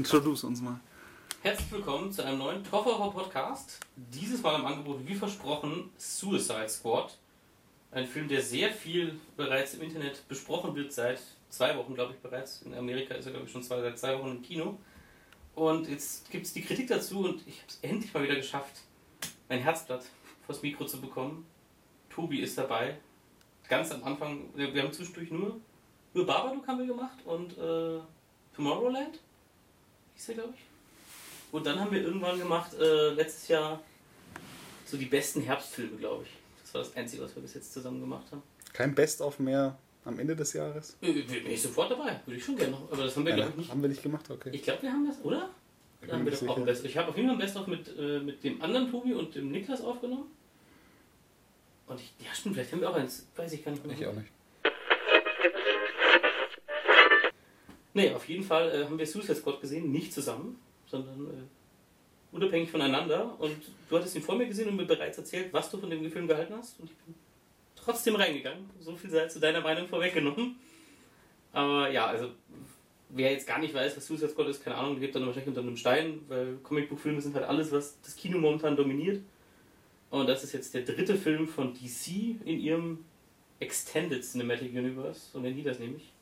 introduce uns mal. Herzlich willkommen zu einem neuen Tofferer Podcast. Dieses Mal im Angebot, wie versprochen, Suicide Squad. Ein Film, der sehr viel bereits im Internet besprochen wird, seit zwei Wochen, glaube ich, bereits. In Amerika ist er, glaube ich, schon zwei, seit zwei Wochen im Kino. Und jetzt gibt es die Kritik dazu und ich habe es endlich mal wieder geschafft, mein Herzblatt vors Mikro zu bekommen. Tobi ist dabei. Ganz am Anfang, wir haben zwischendurch nur, nur Babadook haben wir gemacht und äh, Tomorrowland, hieß der, glaube ich. Und dann haben wir irgendwann gemacht, äh, letztes Jahr, so die besten Herbstfilme, glaube ich. Das war das Einzige, was wir bis jetzt zusammen gemacht haben. Kein Best-of mehr am Ende des Jahres? Bin ich sofort dabei, würde ich schon gerne noch. Aber das haben wir, Ja, glaube ich, nicht. haben wir nicht gemacht, okay. Ich glaube, wir haben das, oder? Da haben wir doch auch ein Ich habe auf jeden Fall ein Best-of mit, äh, mit dem anderen Tobi und dem Niklas aufgenommen. Und ich, ja, stimmt, vielleicht haben wir auch eins, weiß ich gar nicht mehr. Ich auch nicht. Nee, auf jeden Fall äh, haben wir Suicide Squad gesehen, nicht zusammen, sondern äh, unabhängig voneinander. Und du hattest ihn vor mir gesehen und mir bereits erzählt, was du von dem Film gehalten hast. Und ich bin trotzdem reingegangen. So viel sei zu deiner Meinung vorweggenommen. Aber ja, also wer jetzt gar nicht weiß, was Suicide Squad ist, keine Ahnung, lebt dann wahrscheinlich unter einem Stein, weil Comicbuchfilme sind halt alles, was das Kino momentan dominiert. Und das ist jetzt der dritte Film von DC in ihrem Extended Cinematic Universe, so nennen die das nämlich.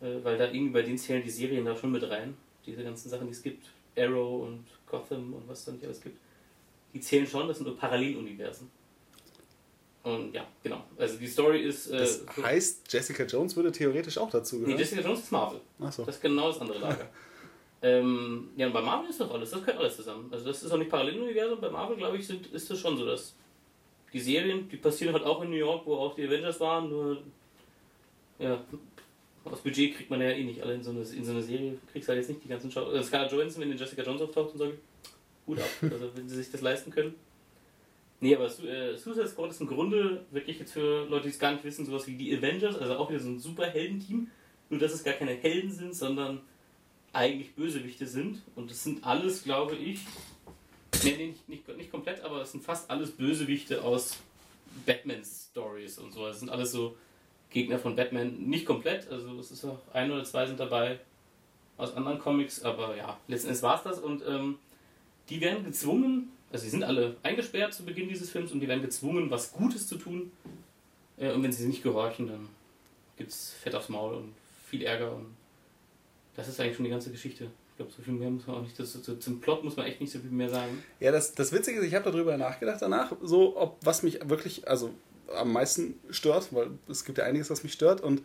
Äh, weil da irgendwie bei denen zählen die Serien da schon mit rein. Diese ganzen Sachen, die es gibt. Arrow und Gotham und was da nicht alles gibt. Die zählen schon, das sind nur Paralleluniversen. Und ja, genau. Also die Story ist. Äh, Das heißt, Jessica Jones würde theoretisch auch dazu nee, gehören. Jessica Jones ist Marvel. Achso. Das ist genau das andere Lager. ähm, ja, und bei Marvel ist doch alles, das gehört alles zusammen. Also das ist auch nicht Paralleluniversum, bei Marvel, glaube ich, sind, ist das schon so, dass die Serien, die passieren halt auch in New York, wo auch die Avengers waren, nur ja, aus Budget kriegt man ja eh nicht alle in so eine, in so eine Serie, kriegst halt jetzt nicht die ganzen Schau also Scarlett Johansson, wenn den Jessica Jones auftaucht und sage, gut ab, also wenn sie sich das leisten können. Nee, aber Su äh, Suicide Squad ist im Grunde wirklich jetzt für Leute, die es gar nicht wissen, sowas wie die Avengers, also auch wieder so ein super Heldenteam, nur dass es gar keine Helden sind, sondern eigentlich Bösewichte sind. Und das sind alles, glaube ich, nee, nee, nicht, nicht, nicht komplett, aber es sind fast alles Bösewichte aus Batman-Stories und so. Das sind alles so Gegner von Batman. Nicht komplett, also es ist auch ein oder zwei sind dabei aus anderen Comics, aber ja, letzten Endes war es das. Und ähm, die werden gezwungen, also sie sind alle eingesperrt zu Beginn dieses Films und die werden gezwungen, was Gutes zu tun. Äh, und wenn sie nicht gehorchen, dann gibt es Fett aufs Maul und viel Ärger. Und das ist eigentlich schon die ganze Geschichte. Ich glaube, so viel mehr muss man auch nicht. Das, zu- zum Plot muss man echt nicht so viel mehr sagen. Ja, das, das Witzige ist, ich habe darüber nachgedacht danach, so ob was mich wirklich, also am meisten stört, weil es gibt ja einiges, was mich stört und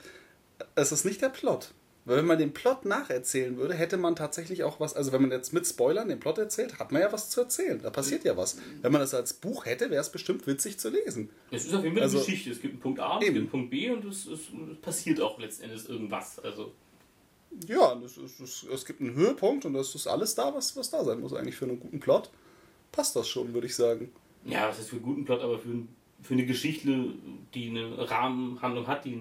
es ist nicht der Plot. Weil wenn man den Plot nacherzählen würde, hätte man tatsächlich auch was, also wenn man jetzt mit Spoilern den Plot erzählt, hat man ja was zu erzählen. Da passiert ja was. Wenn man das als Buch hätte, wäre es bestimmt witzig zu lesen. Es ist auf jeden Fall Also- eine Geschichte. Es gibt einen Punkt A, es Eben. gibt einen Punkt B und es, es, es passiert auch letztendlich irgendwas. Also, Ja, ist, es, es gibt einen Höhepunkt und das ist alles da, was, was da sein muss eigentlich für einen guten Plot. Passt das schon, würde ich sagen. ja, was ist für einen guten Plot, aber für, ein- für eine Geschichte, die eine Rahmenhandlung hat, die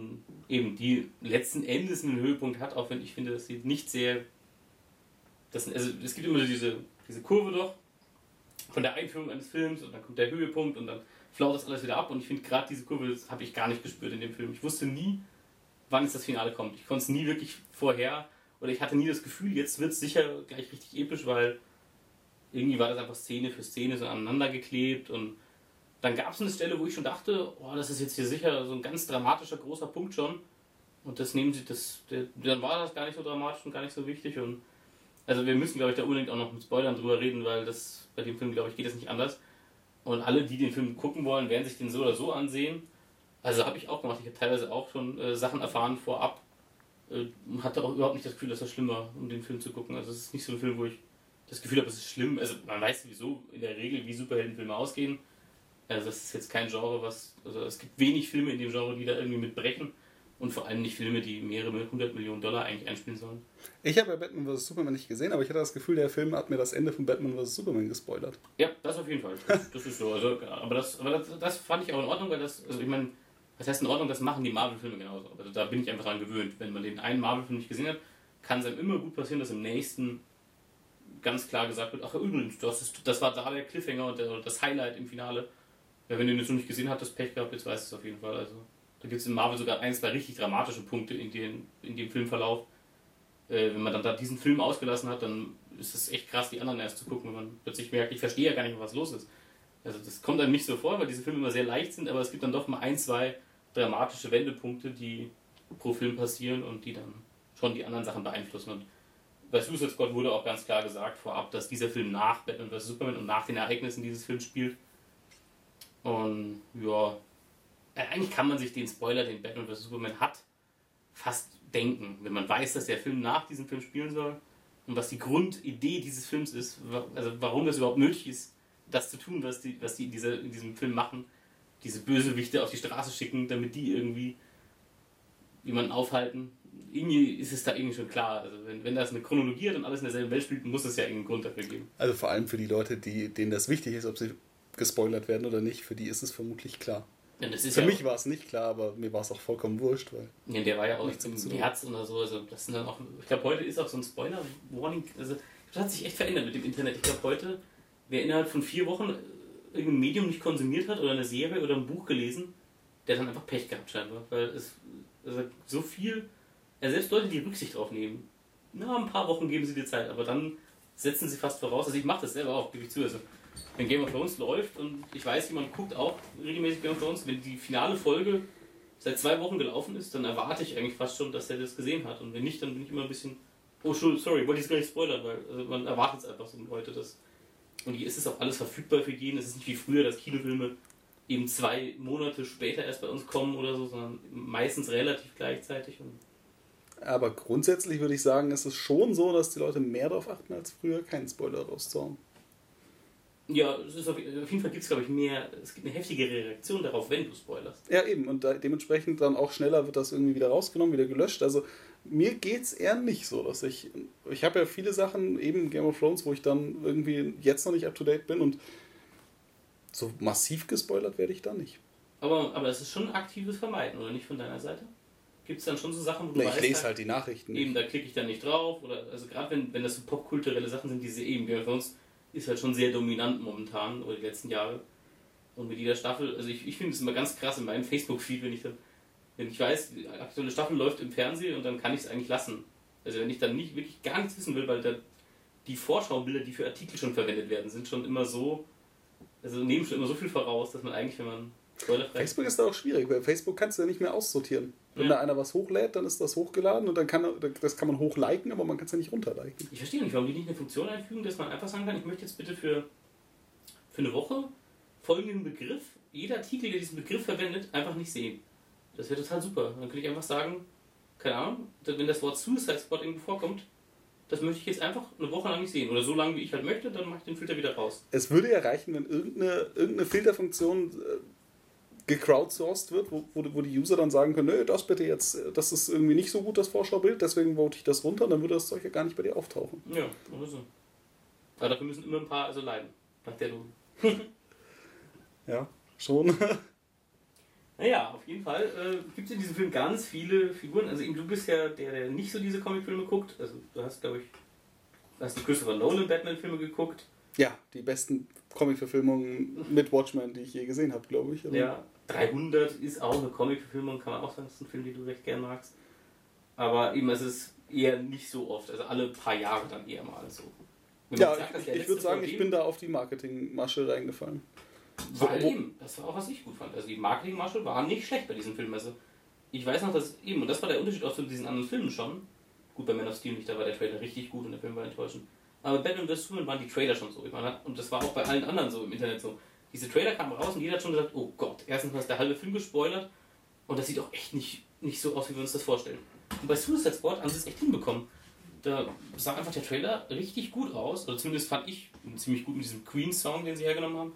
eben die letzten Endes einen Höhepunkt hat, auch wenn ich finde, dass sie nicht sehr. Das, also es gibt immer diese, diese Kurve doch von der Einführung eines Films und dann kommt der Höhepunkt und dann flaut das alles wieder ab und ich finde gerade diese Kurve habe ich gar nicht gespürt in dem Film. Ich wusste nie, wann jetzt das Finale kommt. Ich konnte es nie wirklich vorher oder ich hatte nie das Gefühl, jetzt wird es sicher gleich richtig episch, weil irgendwie war das einfach Szene für Szene so aneinander geklebt und dann gab es eine Stelle, wo ich schon dachte, oh, das ist jetzt hier sicher so ein ganz dramatischer großer Punkt schon. Und das nehmen sie, das, der, dann war das gar nicht so dramatisch und gar nicht so wichtig. Und also wir müssen, glaube ich, da unbedingt auch noch mit Spoilern drüber reden, weil das bei dem Film, glaube ich, geht das nicht anders. Und alle, die den Film gucken wollen, werden sich den so oder so ansehen. Also habe ich auch gemacht. Ich habe teilweise auch schon äh, Sachen erfahren vorab. Äh, und hatte auch überhaupt nicht das Gefühl, dass das schlimm war, um den Film zu gucken. Also es ist nicht so ein Film, wo ich das Gefühl habe, es ist schlimm. Also man weiß sowieso in der Regel, wie Superheldenfilme ausgehen. Also das ist jetzt kein Genre, was. Also es gibt wenig Filme in dem Genre, die da irgendwie mitbrechen. Und vor allem nicht Filme, die mehrere hundert Millionen Dollar eigentlich einspielen sollen. Ich habe ja Batman vs. Superman nicht gesehen, aber ich hatte das Gefühl, der Film hat mir das Ende von Batman vs. Superman gespoilert. Ja, das auf jeden Fall. Das, das ist so. Also, aber das, aber das, das fand ich auch in Ordnung, weil das, also ich meine, was heißt in Ordnung, das machen die Marvel-Filme genauso. Also da bin ich einfach dran gewöhnt. Wenn man den einen Marvel-Film nicht gesehen hat, kann es einem immer gut passieren, dass im nächsten ganz klar gesagt wird, ach übrigens, das, ist, das war da der Cliffhanger und das Highlight im Finale. Ja, wenn du den jetzt noch nicht gesehen das Pech gehabt, jetzt weißt du es auf jeden Fall. Also da gibt es in Marvel sogar ein, zwei richtig dramatische Punkte in, den, in dem Filmverlauf. äh, wenn man dann da diesen Film ausgelassen hat, dann ist es echt krass, die anderen erst zu gucken, wenn man plötzlich merkt, ich verstehe ja gar nicht mehr, was los ist. Also das kommt einem nicht so vor, weil diese Filme immer sehr leicht sind, aber es gibt dann doch mal ein, zwei dramatische Wendepunkte, die pro Film passieren und die dann schon die anderen Sachen beeinflussen. Und bei Suicide Squad wurde auch ganz klar gesagt vorab, dass dieser Film nach Batman vs. Superman und nach den Ereignissen dieses Films spielt. Und ja, äh, eigentlich kann man sich den Spoiler, den Batman vs. Superman hat, fast denken, wenn man weiß, dass der Film nach diesem Film spielen soll und was die Grundidee dieses Films ist, also warum das überhaupt nötig ist, das zu tun, was die, was die in, dieser, in diesem Film machen, diese Bösewichte auf die Straße schicken, damit die irgendwie jemanden aufhalten. Irgendwie ist es da irgendwie schon klar. Also wenn, wenn das eine Chronologie hat und alles in derselben Welt spielt, muss es ja irgendeinen Grund dafür geben. Also vor allem für die Leute, die, denen das wichtig ist, ob sie gespoilert werden oder nicht, für die ist es vermutlich klar. Ja, für ja mich war es nicht klar, aber mir war es auch vollkommen wurscht. Weil ja, der war ja auch im März oder so. Also das sind dann auch, ich glaube, heute ist auch so ein Spoiler-Warning. Also, das hat sich echt verändert mit dem Internet. Ich glaube, heute, wer innerhalb von vier Wochen irgendein Medium nicht konsumiert hat oder eine Serie oder ein Buch gelesen, der hat dann einfach Pech gehabt, scheinbar. Weil es also so viel, ja, selbst Leute, die Rücksicht drauf nehmen, na, ein paar Wochen geben sie dir Zeit, aber dann setzen sie fast voraus. Also, ich mache das selber auch, gebe ich zu. Also, wenn Game of Thrones läuft und ich weiß, jemand guckt auch regelmäßig Game of Thrones, wenn die finale Folge seit zwei Wochen gelaufen ist, dann erwarte ich eigentlich fast schon, dass er das gesehen hat. Und wenn nicht, dann bin ich immer ein bisschen, oh, sorry, wollte ich es gar nicht spoilern, weil also man erwartet es einfach so Leute. Das, und hier ist es auch alles verfügbar für jeden. Es ist nicht wie früher, dass Kinofilme eben zwei Monate später erst bei uns kommen oder so, sondern meistens relativ gleichzeitig. Aber grundsätzlich würde ich sagen, ist es schon so, dass die Leute mehr darauf achten als früher, keinen Spoiler rauszuhauen. Ja, es ist auf, auf jeden Fall gibt es, glaube ich, mehr, es gibt eine heftigere Reaktion darauf, wenn du spoilerst. Ja, eben, und da, dementsprechend dann auch schneller wird das irgendwie wieder rausgenommen, wieder gelöscht. Also mir geht es eher nicht so, dass ich, ich habe ja viele Sachen, eben Game of Thrones, wo ich dann irgendwie jetzt noch nicht up to date bin und so massiv gespoilert werde ich da nicht. Aber, aber es ist schon ein aktives Vermeiden, oder nicht von deiner Seite? Gibt es dann schon so Sachen, wo du nee, weißt, ich lese halt die Nachrichten. Eben, da klicke ich dann nicht drauf. Oder also gerade wenn, wenn das so popkulturelle Sachen sind, diese eben Game of Thrones ist halt schon sehr dominant momentan, oder die letzten Jahre. Und mit jeder Staffel, also ich, ich finde es immer ganz krass in meinem Facebook-Feed, wenn ich dann, wenn ich weiß, die aktuelle Staffel läuft im Fernsehen und dann kann ich es eigentlich lassen. Also wenn ich dann nicht wirklich gar nichts wissen will, weil da die Vorschaubilder, die für Artikel schon verwendet werden, sind schon immer so, also nehmen schon immer so viel voraus, dass man eigentlich, wenn man Facebook ist da auch schwierig, weil Facebook kannst du ja nicht mehr aussortieren. Wenn ja. da einer was hochlädt, dann ist das hochgeladen und dann kann das kann man hochliken, aber man kann es ja nicht runterliken. Ich verstehe nicht, warum die nicht eine Funktion einfügen, dass man einfach sagen kann, ich möchte jetzt bitte für, für eine Woche folgenden Begriff, jeder Artikel, der diesen Begriff verwendet, einfach nicht sehen. Das wäre total super. Dann könnte ich einfach sagen, keine Ahnung, wenn das Wort Suicide Spot irgendwo vorkommt, das möchte ich jetzt einfach eine Woche lang nicht sehen. Oder so lange, wie ich halt möchte, dann mache ich den Filter wieder raus. Es würde ja reichen, wenn irgendeine, irgendeine Filterfunktion äh, gecrowdsourced wird, wo, wo, die User dann sagen können, nö, das bitte jetzt, das ist irgendwie nicht so gut, das Vorschaubild, deswegen vote ich das runter, dann würde das Zeug ja gar nicht bei dir auftauchen. Ja, oder so. Aber dafür müssen immer ein paar also leiden, nach der du. ja, schon. naja, auf jeden Fall äh, gibt es in diesem Film ganz viele Figuren. Also eben, du bist ja der, der nicht so diese Comicfilme guckt. Also du hast, glaube ich, hast die Christopher Nolan Batman-Filme geguckt. Ja, die besten Comic-Verfilmungen mit Watchmen, die ich je gesehen habe, glaube ich. Oder? Ja, 300 ist auch eine Comic-Verfilmung, kann man auch sagen, das ist ein Film, den du recht gern magst. Aber eben, es ist eher nicht so oft, also alle paar Jahre dann eher mal so. ja, sagt, ich, ich würde sagen, ich bin da auf die Marketingmasche reingefallen. Weil eben, das war auch, was ich gut fand. Also die Marketingmasche war nicht schlecht bei diesem Film. Also ich weiß noch, dass eben, und das war der Unterschied auch zu diesen anderen Filmen schon. Gut, bei Man of Steel nicht, da war der Trailer richtig gut und der Film war enttäuschend. Aber Batman vs. Superman waren die Trailer schon so. Und das war auch bei allen anderen so im Internet so. Diese Trailer kamen raus und jeder hat schon gesagt, oh Gott, erstens ist der halbe Film gespoilert und das sieht auch echt nicht, nicht so aus, wie wir uns das vorstellen. Und bei Suicide Squad haben sie es echt hinbekommen. Da sah einfach der Trailer richtig gut aus, oder zumindest fand ich ziemlich gut mit diesem Queen-Song, den sie hergenommen haben.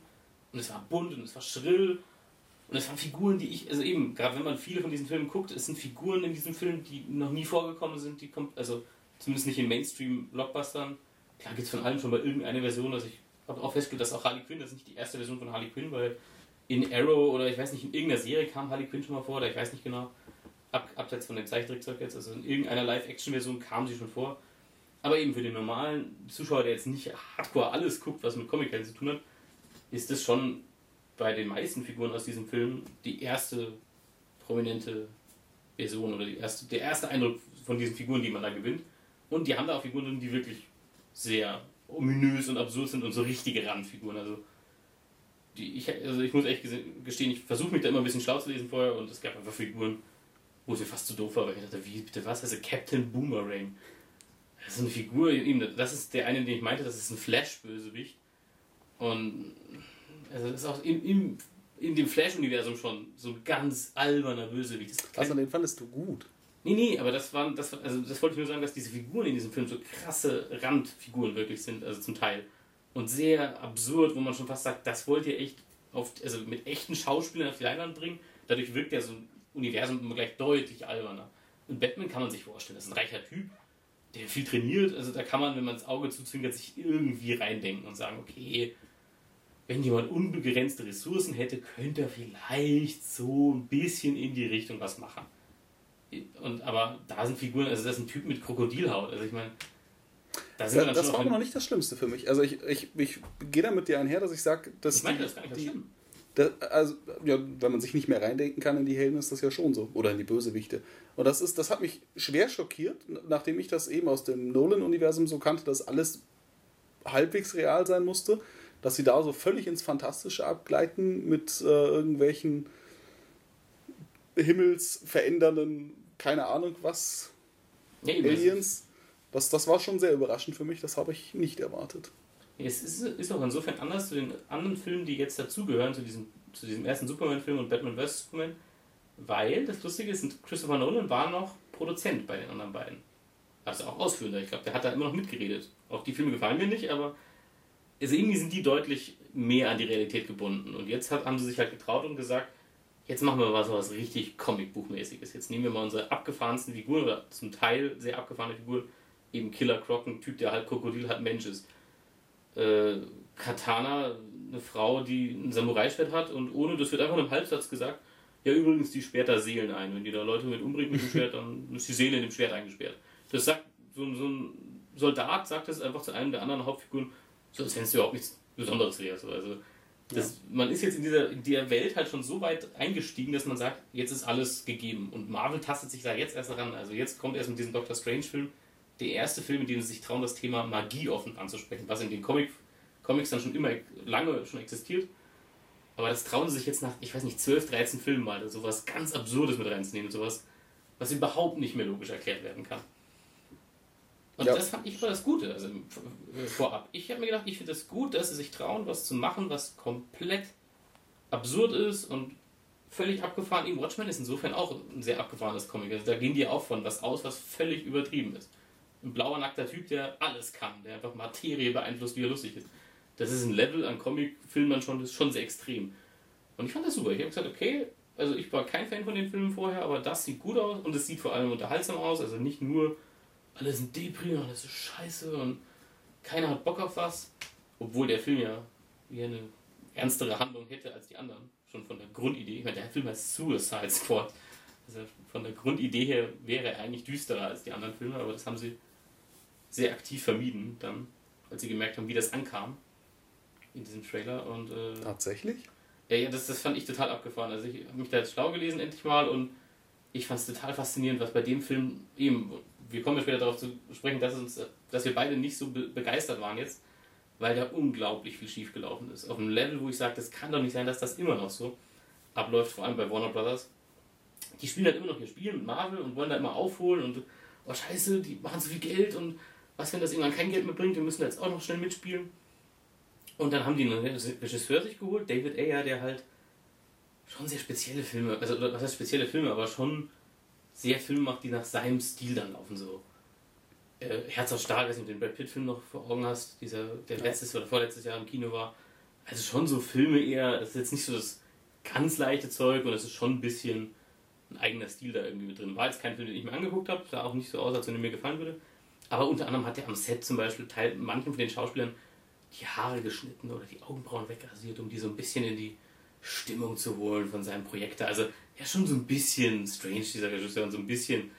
Und es war bunt und es war schrill. Und es waren Figuren, die ich, also eben, gerade wenn man viele von diesen Filmen guckt, es sind Figuren in diesem Film, die noch nie vorgekommen sind, die kommt, also zumindest nicht in Mainstream-Blockbustern klar gibt es von allem schon mal irgendeine Version. Also ich habe auch festgestellt, dass auch Harley Quinn, das ist nicht die erste Version von Harley Quinn, weil in Arrow oder ich weiß nicht, in irgendeiner Serie kam Harley Quinn schon mal vor, oder ich weiß nicht genau, ab, abseits von dem Zeichentrickzeug jetzt, also in irgendeiner Live-Action-Version kam sie schon vor. Aber eben für den normalen Zuschauer, der jetzt nicht hardcore alles guckt, was mit comic zu tun hat, ist das schon bei den meisten Figuren aus diesem Film die erste prominente Version oder die erste, der erste Eindruck von diesen Figuren, die man da gewinnt. Und die haben da auch Figuren drin, die wirklich sehr ominös und absurd sind und so richtige Randfiguren. Also, die, ich, also ich muss echt gestehen, ich versuche mich da immer ein bisschen schlau zu lesen vorher und es gab einfach Figuren, wo es mir fast zu doof war, weil ich dachte, wie bitte was? Also Captain Boomerang. Das ist eine Figur, das ist der eine, den ich meinte, das ist ein Flash-Bösewicht. Und also das ist auch im, im, in dem Flash-Universum schon so ein ganz alberner Bösewicht. Also den fandest du gut? Nee, nee, aber das waren, das, also das wollte ich nur sagen, dass diese Figuren in diesem Film so krasse Randfiguren wirklich sind, also zum Teil. Und sehr absurd, wo man schon fast sagt, das wollt ihr echt auf, also mit echten Schauspielern auf die Leinwand bringen. Dadurch wirkt ja so ein Universum immer gleich deutlich alberner. Und Batman kann man sich vorstellen, das ist ein reicher Typ, der viel trainiert, also da kann man, wenn man das Auge zuzwinkert, sich irgendwie reindenken und sagen, okay, wenn jemand unbegrenzte Ressourcen hätte, könnte er vielleicht so ein bisschen in die Richtung was machen. Und, aber da sind Figuren, also das ist ein Typ mit Krokodilhaut. Also ich meine, da wir das war aber noch nicht das Schlimmste für mich. Also ich, ich, ich gehe da mit dir einher, dass ich sage, dass ich meine, die, das gar nicht die, das also, ja, wenn man sich nicht mehr reindenken kann in die Helden, ist das ja schon so. Oder in die Bösewichte. Und das, ist, das hat mich schwer schockiert, nachdem ich das eben aus dem Nolan-Universum so kannte, dass alles halbwegs real sein musste, dass sie da so völlig ins Fantastische abgleiten mit äh, irgendwelchen himmelsverändernden keine Ahnung was, ja, Aliens. Das, das war schon sehr überraschend für mich, das habe ich nicht erwartet. Es ist, ist auch insofern anders zu den anderen Filmen, die jetzt dazugehören, zu diesem, zu diesem ersten Superman-Film und Batman vs. Superman, weil das Lustige ist, Christopher Nolan war noch Produzent bei den anderen beiden. Also auch Ausführender. Ich glaube, der hat da immer noch mitgeredet. Auch die Filme gefallen mir nicht, aber also irgendwie sind die deutlich mehr an die Realität gebunden. Und jetzt hat, haben sie sich halt getraut und gesagt, jetzt machen wir mal so was richtig Comicbuchmäßiges. Jetzt nehmen wir mal unsere abgefahrensten Figuren, oder zum Teil sehr abgefahrene Figuren, eben Killer Croc, ein Typ, der halt Krokodil hat, Mensch ist. Äh, Katana, eine Frau, die ein Samurai-Schwert hat und ohne, das wird einfach in einem Halbsatz gesagt, ja übrigens, die sperrt da Seelen ein. Wenn die da Leute mit umbringt mit dem Schwert, dann ist die Seele in dem Schwert eingesperrt. Das sagt, so, so ein Soldat sagt das einfach zu einem der anderen Hauptfiguren, so als wenn es überhaupt nichts Besonderes wäre. Also, das. Man ist jetzt in dieser, in der Welt halt schon so weit eingestiegen, dass man sagt, jetzt ist alles gegeben. Und Marvel tastet sich da jetzt erst ran. Also jetzt kommt erst mit diesem Doctor Strange-Film der erste Film, in dem sie sich trauen, das Thema Magie offen anzusprechen, was in den Comic, Comics dann schon immer lange schon existiert. Aber das trauen sie sich jetzt nach, ich weiß nicht, 12, 13 Filmen mal, sowas ganz Absurdes mit reinzunehmen, sowas, was überhaupt nicht mehr logisch erklärt werden kann. Und ja. das fand ich war das Gute, also vorab. Ich habe mir gedacht, ich finde es das gut, dass sie sich trauen, was zu machen, was komplett absurd ist und völlig abgefahren. Eben Watchmen ist insofern auch ein sehr abgefahrenes Comic. Also da gehen die auch von was aus, was völlig übertrieben ist. Ein blauer, nackter Typ, der alles kann, der einfach Materie beeinflusst, wie er lustig ist. Das ist ein Level an Comic-Filmen schon, das ist schon sehr extrem. Und ich fand das super. Ich habe gesagt, okay, also ich war kein Fan von den Filmen vorher, aber das sieht gut aus und es sieht vor allem unterhaltsam aus. Also nicht nur alle sind Depri und alles ist scheiße und keiner hat Bock auf was. Obwohl der Film ja wie eine ernstere Handlung hätte als die anderen. Schon von der Grundidee. Ich meine, der Film heißt Suicide Squad. Also von der Grundidee her wäre er eigentlich düsterer als die anderen Filme, aber das haben sie sehr aktiv vermieden dann, als sie gemerkt haben, wie das ankam in diesem Trailer. Und, äh, Tatsächlich? Ja, ja das, das fand ich total abgefahren. Also ich habe mich da jetzt schlau gelesen endlich mal und ich fand es total faszinierend, was bei dem Film eben, wir kommen ja später darauf zu sprechen, dass, uns, dass wir beide nicht so be begeistert waren jetzt, weil da unglaublich viel schiefgelaufen ist. Auf einem Level, wo ich sage, das kann doch nicht sein, dass das immer noch so abläuft, vor allem bei Warner Brothers. Die spielen halt immer noch ihr Spiel mit Marvel und wollen da immer aufholen und oh scheiße, die machen so viel Geld und was, wenn das irgendwann kein Geld mehr bringt, wir müssen jetzt auch noch schnell mitspielen. Und dann haben die einen Regisseur sich geholt, David Ayer, der halt schon sehr spezielle Filme, also was heißt spezielle Filme, aber schon sehr Filme macht, die nach seinem Stil dann laufen. So äh, Herz aus Stahl, wenn du den Brad Pitt-Film noch vor Augen hast, dieser, der ja. letztes oder vorletztes Jahr im Kino war. Also schon so Filme eher, das ist jetzt nicht so das ganz leichte Zeug und es ist schon ein bisschen ein eigener Stil da irgendwie mit drin. War jetzt kein Film, den ich mir angeguckt habe, sah auch nicht so aus, als wenn er mir gefallen würde. Aber unter anderem hat er am Set zum Beispiel Teil, manchen von den Schauspielern die Haare geschnitten oder die Augenbrauen wegrasiert, um die so ein bisschen in die Stimmung zu holen von seinem Projekt. Also ja schon so ein bisschen strange, dieser Regisseur, und so ein bisschen.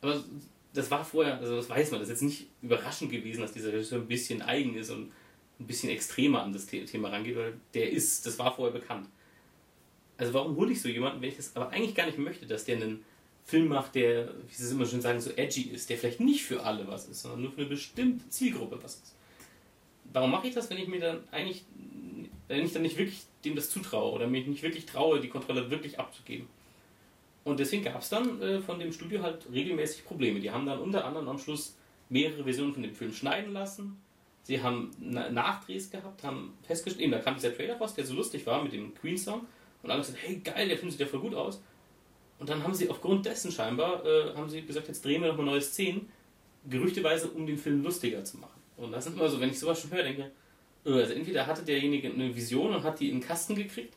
Aber das war vorher, also das weiß man, das ist jetzt nicht überraschend gewesen, dass dieser Regisseur ein bisschen eigen ist und ein bisschen extremer an das Thema rangeht, weil der ist, das war vorher bekannt. Also warum hole ich so jemanden, wenn ich das aber eigentlich gar nicht möchte, dass der einen Film macht, der, wie sie es immer schön sagen, so edgy ist, der vielleicht nicht für alle was ist, sondern nur für eine bestimmte Zielgruppe was ist. Warum mache ich das, wenn ich mir dann eigentlich, wenn ich dann nicht wirklich dem das zutraue oder mich nicht wirklich traue, die Kontrolle wirklich abzugeben? Und deswegen gab es dann äh, von dem Studio halt regelmäßig Probleme. Die haben dann unter anderem am Schluss mehrere Versionen von dem Film schneiden lassen. Sie haben Na Nachdrehs gehabt, haben festgestellt, eben, da kam dieser Trailer raus, der so lustig war mit dem Queen-Song. Und alle gesagt, hey geil, der Film sieht ja voll gut aus. Und dann haben sie aufgrund dessen scheinbar, äh, haben sie gesagt, jetzt drehen wir nochmal neue Szenen, gerüchteweise, um den Film lustiger zu machen. Und das sind immer so, wenn ich sowas schon höre, denke äh, also entweder hatte derjenige eine Vision und hat die in den Kasten gekriegt,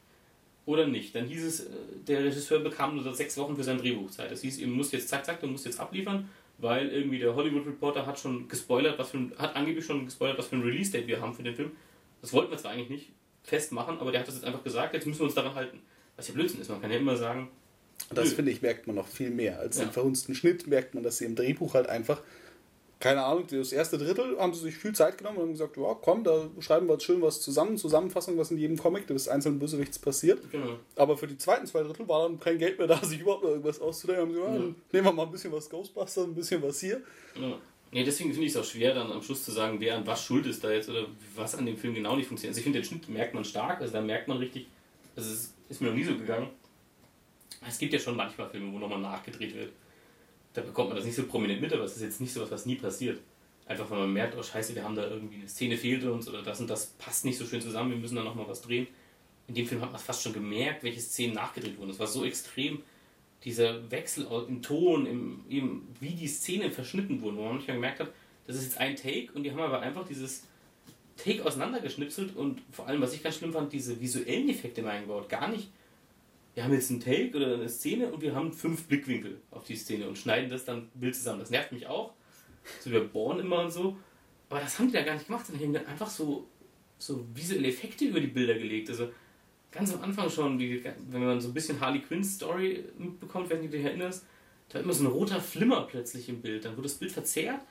oder nicht. Dann hieß es, äh, der Regisseur bekam nur sechs Wochen für sein Drehbuch Zeit. Das hieß, ihr müsst jetzt zack, zack, du musst jetzt abliefern, weil irgendwie der Hollywood Reporter hat schon gespoilert, was für ein, hat angeblich schon gespoilert, was für ein Release-Date wir haben für den Film. Das wollten wir zwar eigentlich nicht festmachen, aber der hat das jetzt einfach gesagt, jetzt müssen wir uns daran halten. Was ja Blödsinn ist, man kann ja immer sagen. Das finde ich, merkt man noch viel mehr. Als ja. den verhunzten Schnitt merkt man, dass sie im Drehbuch halt einfach keine Ahnung, das erste Drittel haben sie sich viel Zeit genommen und haben gesagt, ja, komm, da schreiben wir jetzt schön was zusammen, Zusammenfassung, was in jedem Comic des einzelnen Bösewichts passiert. Genau. Aber für die zweiten zwei Drittel war dann kein Geld mehr da, sich überhaupt noch irgendwas auszudenken. Haben sie gesagt, ja. nehmen wir mal ein bisschen was Ghostbusters, ein bisschen was hier. Ja. Nee, deswegen finde ich es auch schwer, dann am Schluss zu sagen, wer an was schuld ist da jetzt oder was an dem Film genau nicht funktioniert. Also ich finde, den Schnitt merkt man stark, also da merkt man richtig, also es ist mir noch nie so gegangen. Es gibt ja schon manchmal Filme, wo nochmal nachgedreht wird da bekommt man das nicht so prominent mit, aber es ist jetzt nicht so was, was nie passiert. Einfach weil man merkt, oh scheiße, wir haben da irgendwie eine Szene fehlt uns oder das und das passt nicht so schön zusammen, wir müssen da nochmal was drehen. In dem Film hat man fast schon gemerkt, welche Szenen nachgedreht wurden. Es war so extrem, dieser Wechsel im Ton, im, eben, wie die Szenen verschnitten wurden, wo man manchmal gemerkt hat, das ist jetzt ein Take und die haben aber einfach dieses Take auseinandergeschnipselt und vor allem, was ich ganz schlimm fand, diese visuellen Effekte immer eingebaut. Gar nicht wir haben jetzt einen Take oder eine Szene und wir haben fünf Blickwinkel auf die Szene und schneiden das dann Bild zusammen. Das nervt mich auch. So bei Born immer und so. Aber das haben die ja gar nicht gemacht, sondern haben dann einfach so, so visuelle Effekte über die Bilder gelegt. Also ganz am Anfang schon, wie, wenn man so ein bisschen Harley Quinn's Story mitbekommt, wenn du dich erinnerst, da war immer so ein roter Flimmer plötzlich im Bild. Dann wird das Bild verzerrt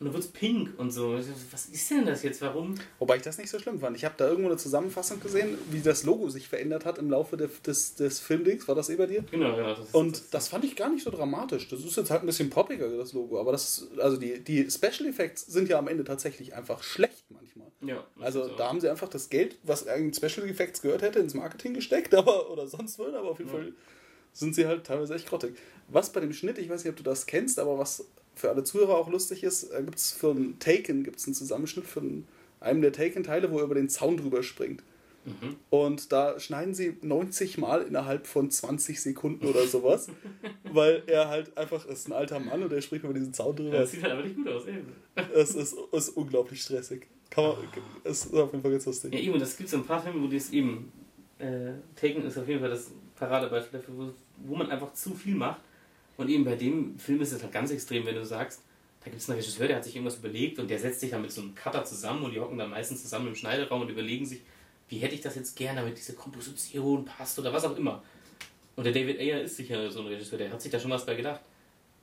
und dann wird es pink und so. Was ist denn das jetzt? Warum? Wobei ich das nicht so schlimm fand. Ich habe da irgendwo eine Zusammenfassung gesehen, wie das Logo sich verändert hat im Laufe des, des, des Filmdings. War das eh bei dir? Genau, ja. Das und das, das, fand ich gar nicht so dramatisch. Das ist jetzt halt ein bisschen poppiger, das Logo. Aber das also die, die Special Effects sind ja am Ende tatsächlich einfach schlecht manchmal. Ja, also da haben sie einfach das Geld, was eigentlich Special Effects gehört hätte, ins Marketing gesteckt, aber oder sonst wo, aber auf jeden ja. Fall sind sie halt teilweise echt grottig. Was bei dem Schnitt, ich weiß nicht, ob du das kennst, aber was für alle Zuhörer auch lustig ist, äh, gibt es für einen Taken gibt's einen Zusammenschnitt von einem der Taken-Teile, wo er über den Zaun drüber springt. Mhm. Und da schneiden sie 90 Mal innerhalb von 20 Sekunden oder sowas, weil er halt einfach ist ein alter Mann und er spricht über diesen Zaun drüber. das sieht halt aber nicht gut aus, eben. Es ist, ist unglaublich stressig. Kann man, es ist auf jeden Fall ganz lustig. Ja, eben, das gibt es ein paar Filme, wo das eben äh, Taken ist auf jeden Fall das Paradebeispiel dafür, wo, wo man einfach zu viel macht und eben bei dem Film ist es halt ganz extrem, wenn du sagst, da gibt es einen Regisseur, der hat sich irgendwas überlegt und der setzt sich dann mit so einem Cutter zusammen und die hocken dann meistens zusammen im Schneideraum und überlegen sich, wie hätte ich das jetzt gerne, damit diese Komposition passt oder was auch immer. Und der David Ayer ist sicher so ein Regisseur, der hat sich da schon was bei gedacht.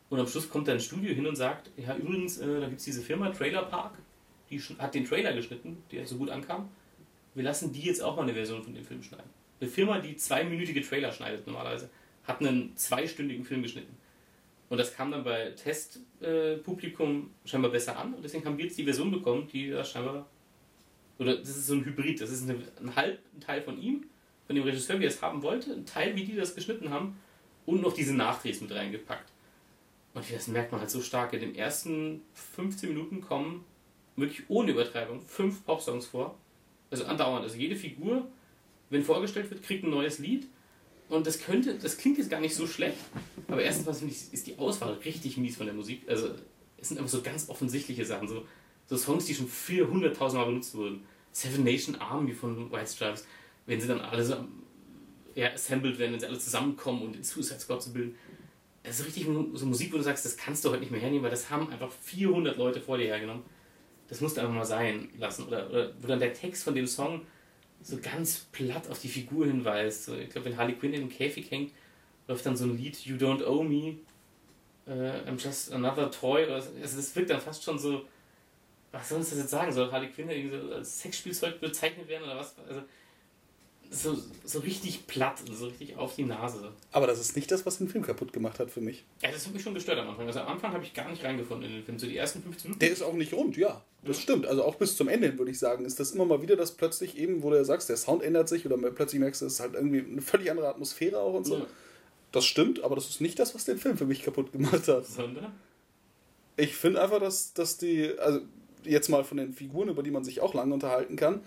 Und am Schluss kommt er ins Studio hin und sagt, ja übrigens, äh, da gibt es diese Firma Trailer Park, die hat den Trailer geschnitten, der so gut ankam. Wir lassen die jetzt auch mal eine Version von dem Film schneiden. Eine Firma, die zweiminütige Trailer schneidet normalerweise, hat einen zweistündigen Film geschnitten. Und das kam dann bei Testpublikum äh, scheinbar besser an und deswegen haben wir jetzt die Version bekommen, die da scheinbar. Oder das ist so ein Hybrid, das ist eine, ein halb ein Teil von ihm, von dem Regisseur, wie er es haben wollte, ein Teil, wie die das geschnitten haben und noch diese Nachdrehs mit reingepackt. Und das merkt man halt so stark. In den ersten 15 Minuten kommen wirklich ohne Übertreibung fünf Popsongs vor. Also andauernd. Also jede Figur, wenn vorgestellt wird, kriegt ein neues Lied und das könnte, das klingt jetzt gar nicht so schlecht, aber erstens mal ist die Auswahl richtig mies von der Musik. Also es sind einfach so ganz offensichtliche Sachen, so, so Songs, die schon 400.000 Mal benutzt wurden. Seven Nation Army von White Stripes, wenn sie dann alle so ja, assembled werden, wenn sie alle zusammenkommen und den Suicide Squad zu bilden. Das ist richtig so Musik, wo du sagst, das kannst du heute nicht mehr hernehmen, weil das haben einfach 400 Leute vor dir hergenommen. Das musst du einfach mal sein lassen. Oder, oder wo dann der Text von dem Song so ganz platt auf die Figur hinweist. So, ich glaube, wenn Harley Quinn in dem Käfig hängt, läuft dann so ein Lied, You Don't Owe Me, uh, I'm Just Another Toy. Also das wirkt dann fast schon so, was soll uns das jetzt sagen? Soll Harley Quinn irgendwie so als Sexspielzeug bezeichnet werden oder was? Also, so, so richtig platt, so richtig auf die Nase. Aber das ist nicht das, was den Film kaputt gemacht hat für mich. Ja, das hat mich schon gestört am Anfang. Also am Anfang habe ich gar nicht reingefunden in den Film. So die ersten 15 Minuten. Der ist auch nicht rund, ja. Das stimmt. Also auch bis zum Ende würde ich sagen, ist das immer mal wieder, dass plötzlich eben, wo du ja sagst, der Sound ändert sich oder plötzlich merkst du, es ist halt irgendwie eine völlig andere Atmosphäre auch und so. Ja. Das stimmt, aber das ist nicht das, was den Film für mich kaputt gemacht hat. Sondern? Ich finde einfach, dass, dass die, also jetzt mal von den Figuren, über die man sich auch lange unterhalten kann,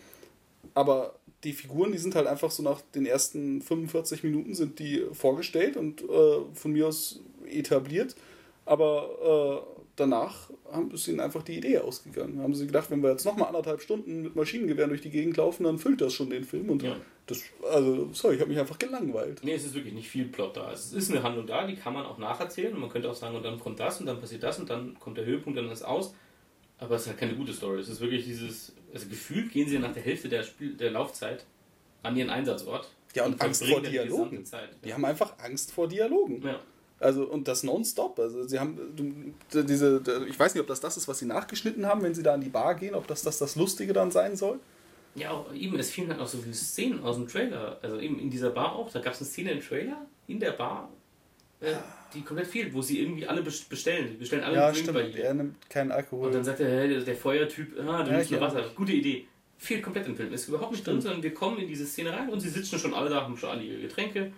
aber die Figuren, die sind halt einfach so nach den ersten 45 Minuten sind die vorgestellt und äh, von mir aus etabliert, aber äh, danach haben, ist ihnen einfach die Idee ausgegangen. Haben sie gedacht, wenn wir jetzt nochmal anderthalb Stunden mit Maschinengewehren durch die Gegend laufen, dann füllt das schon den Film und Ja. das, also, sorry, ich habe mich einfach gelangweilt. Nee, es ist wirklich nicht viel Plot da. Es ist eine Handlung da, die kann man auch nacherzählen und man könnte auch sagen, und dann kommt das und dann passiert das und dann kommt der Höhepunkt, dann ist aus. Aber es ist halt keine gute Story. Es ist wirklich dieses, also gefühlt gehen sie nach der Hälfte der, Spiel, der Laufzeit an ihren Einsatzort. Ja, und Angst verbringen vor Dialogen. gesamte Zeit. Die haben einfach Angst vor Dialogen. Ja. Also, und das nonstop. Also, sie haben diese, ich weiß nicht, ob das das ist, was sie nachgeschnitten haben, wenn sie da an die Bar gehen, ob das das, das Lustige dann sein soll. Ja, auch eben, es fielen halt auch so viele Szenen aus dem Trailer. Also eben in dieser Bar auch. Da gab es eine Szene im Trailer, in der Bar, äh, die komplett fehlt, wo sie irgendwie alle best- bestellen. Die bestellen alle Ja, Drink bei stimmt. ihr. Er nimmt keinen Alkohol. Und dann sagt der, hey, der- Feuertyp, ah, du Ja, nimmst nur. Wasser. Gute Idee. Fehlt komplett im Film. Ist überhaupt nicht drin, Stimmt. sondern wir kommen in diese Szene rein und sie sitzen schon alle da, haben schon alle ihre Getränke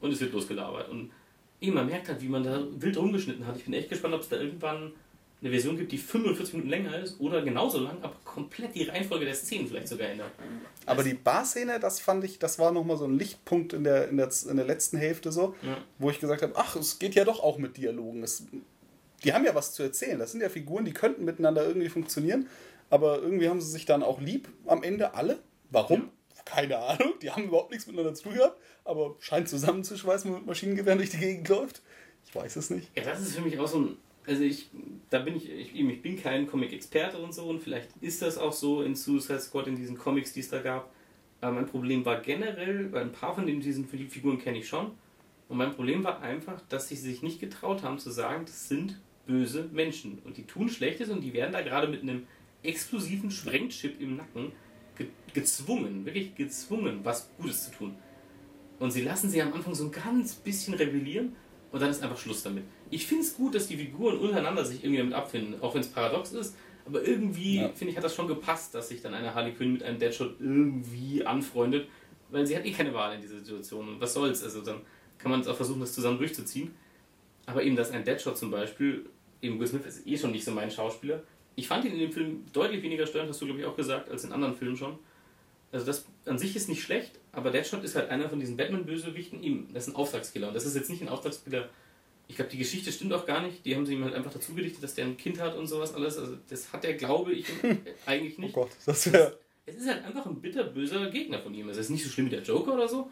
und es wird losgelabert. Und eben, man merkt halt, wie man da wild rumgeschnitten hat. Ich bin echt gespannt, ob es da irgendwann eine Version gibt, die 45 Minuten länger ist oder genauso lang, aber komplett die Reihenfolge der Szenen vielleicht sogar ändert. Aber die Barszene, das fand ich, das war nochmal so ein Lichtpunkt in der, in, der, in der letzten Hälfte so, Ja. wo ich gesagt habe, ach, es geht ja doch auch mit Dialogen. Es, die haben ja was zu erzählen. Das sind ja Figuren, die könnten miteinander irgendwie funktionieren, aber irgendwie haben sie sich dann auch lieb am Ende alle. Warum? Keine Ahnung. Die haben überhaupt nichts miteinander zu tun gehabt, aber scheint zusammenzuschweißen, wenn man mit Maschinengewehren durch die Gegend läuft. Ich weiß es nicht. Ja, das ist für mich auch so ein. Also ich, da bin ich, ich, ich bin kein Comic-Experte und so und vielleicht ist das auch so in Suicide Squad, in diesen Comics, die es da gab. Aber mein Problem war generell, weil ein paar von den, diesen die Figuren kenne ich schon. Und mein Problem war einfach, dass sie sich nicht getraut haben zu sagen, das sind böse Menschen. Und die tun Schlechtes und die werden da gerade mit einem explosiven Sprengchip im Nacken ge gezwungen, wirklich gezwungen, was Gutes zu tun. Und sie lassen sie am Anfang so ein ganz bisschen rebellieren und dann ist einfach Schluss damit. Ich finde es gut, dass die Figuren untereinander sich irgendwie damit abfinden, auch wenn es paradox ist. Aber irgendwie, Ja. finde ich, hat das schon gepasst, dass sich dann eine Harley Quinn mit einem Deadshot irgendwie anfreundet, weil sie hat eh keine Wahl in dieser Situation. Und was soll's? Also dann kann man es auch versuchen, das zusammen durchzuziehen. Aber eben, dass ein Deadshot zum Beispiel, eben Will Smith ist eh schon nicht so mein Schauspieler. Ich fand ihn in dem Film deutlich weniger störend, hast du glaube ich auch gesagt, als in anderen Filmen schon. Also das an sich ist nicht schlecht, aber Deadshot ist halt einer von diesen Batman-Bösewichten. Ihm, das ist ein Auftragskiller. Und das ist jetzt nicht ein Auftragskiller. Ich glaube, die Geschichte stimmt auch gar nicht. Die haben sie ihm halt einfach dazu gedichtet, dass der ein Kind hat und sowas alles. Also das hat er, glaube ich, eigentlich Oh nicht. Gott, das wäre. Es ist halt einfach ein bitterböser Gegner von ihm. Es ist nicht so schlimm wie der Joker oder so.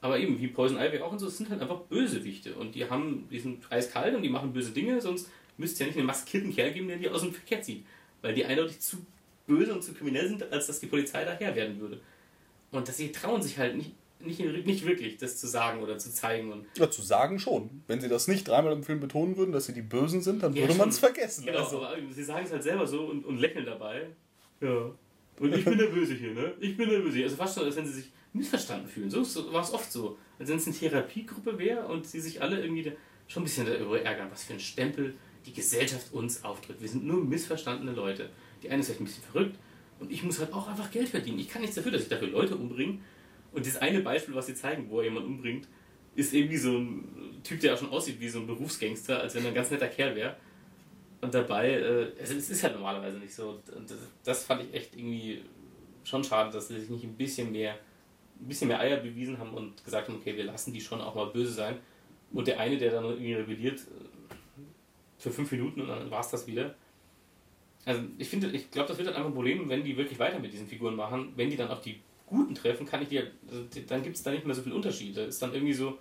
Aber eben, wie Poison Ivy auch und so, es sind halt einfach Bösewichte. Und die haben, die sind eiskalt und die machen böse Dinge, sonst müsste es ja nicht einen maskierten Kerl geben, der die aus dem Verkehr zieht. Weil die eindeutig zu böse und zu kriminell sind, als dass die Polizei daher werden würde. Und dass sie trauen sich halt nicht, nicht, nicht wirklich, das zu sagen oder zu zeigen. Und Ja, zu sagen schon. Wenn sie das nicht dreimal im Film betonen würden, dass sie die Bösen sind, dann Ja, würde man es vergessen. Genau, Also, aber sie sagen es halt selber so und, und lächeln dabei. Ja. Und ich bin der Böse hier, ne? Ich bin der Böse hier. Also fast schon, als wenn sie sich missverstanden fühlen. So, so war es oft so. Als wenn es eine Therapiegruppe wäre und sie sich alle irgendwie da, schon ein bisschen darüber ärgern, was für ein Stempel die Gesellschaft uns aufdrückt. Wir sind nur missverstandene Leute. Die eine ist vielleicht ein bisschen verrückt und ich muss halt auch einfach Geld verdienen. Ich kann nichts dafür, dass ich dafür Leute umbringe. Und das eine Beispiel, was sie zeigen, wo er jemanden umbringt, ist irgendwie so ein Typ, der auch schon aussieht wie so ein Berufsgangster, als wenn er ein ganz netter Kerl wäre. Und dabei, äh, es ist halt normalerweise nicht so. Und das, das fand ich echt irgendwie schon schade, dass sie sich nicht ein bisschen mehr, ein bisschen mehr Eier bewiesen haben und gesagt haben, okay, wir lassen die schon auch mal böse sein. Und der eine, der dann irgendwie rebelliert, äh, für fünf Minuten und dann war es das wieder. Also ich finde, ich glaube, das wird dann einfach ein Problem, wenn die wirklich weiter mit diesen Figuren machen. Wenn die dann auch die Guten treffen, kann ich die, also dann gibt es da nicht mehr so viel Unterschied. Da ist dann irgendwie so,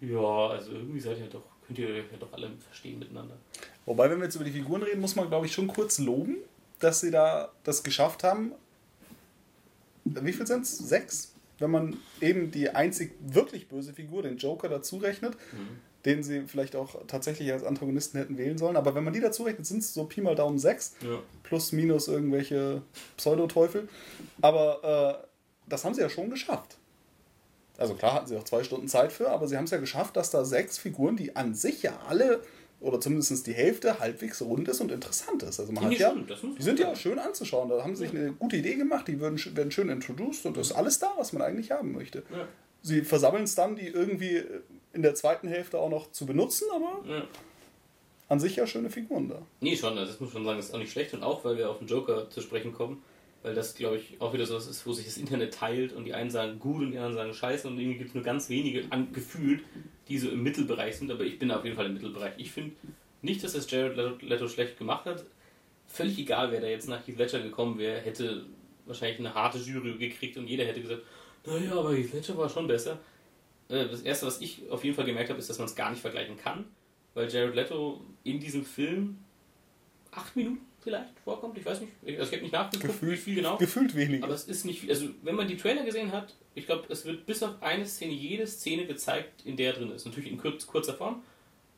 ja, also irgendwie seid ihr doch, könnt ihr ja doch alle verstehen miteinander. Wobei, wenn wir jetzt über die Figuren reden, muss man, glaube ich, schon kurz loben, dass sie da das geschafft haben. Wie viel sind es? Sechs? Wenn man eben die einzig wirklich böse Figur, den Joker, dazu rechnet, den sie vielleicht auch tatsächlich als Antagonisten hätten wählen sollen. Aber wenn man die dazu rechnet, sind es so Pi mal Daumen sechs. Ja. Plus, minus irgendwelche Pseudoteufel. Aber äh, das haben sie ja schon geschafft. Also klar hatten sie auch zwei Stunden Zeit für, aber sie haben es ja geschafft, dass da sechs Figuren, die an sich ja alle oder zumindest die Hälfte halbwegs rund ist und interessant ist. Also man hat ja, die sind ja auch schön anzuschauen. Da haben sie sich eine gute Idee gemacht, die werden, werden schön introduced und das ist alles da, was man eigentlich haben möchte. Ja. Sie versammeln es dann, die irgendwie in der zweiten Hälfte auch noch zu benutzen, aber ja. an sich ja schöne Figuren da. Nee, schon, also das muss man sagen, das ist auch nicht schlecht und auch, weil wir auf den Joker zu sprechen kommen, weil das, glaube ich, auch wieder so ist, wo sich das Internet teilt und die einen sagen gut und die anderen sagen scheiße und irgendwie gibt es nur ganz wenige an, gefühlt, die so im Mittelbereich sind, aber ich bin auf jeden Fall im Mittelbereich. Ich finde nicht, dass das Jared Leto schlecht gemacht hat. Völlig egal, wer da jetzt nach Heath Ledger gekommen wäre, hätte wahrscheinlich eine harte Jury gekriegt und jeder hätte gesagt, naja, aber Heath Ledger war schon besser. Äh, das erste, was ich auf jeden Fall gemerkt habe, ist, dass man es gar nicht vergleichen kann, weil Jared Leto in diesem Film acht Minuten vielleicht vorkommt. Ich weiß nicht, also ich habe nicht nachgeguckt, gefühlt, wie viel genau. Gefühlt wenig. Aber es ist nicht viel. Also, wenn man die Trailer gesehen hat, ich glaube, es wird bis auf eine Szene jede Szene gezeigt, in der er drin ist. Natürlich in kurz, kurzer Form,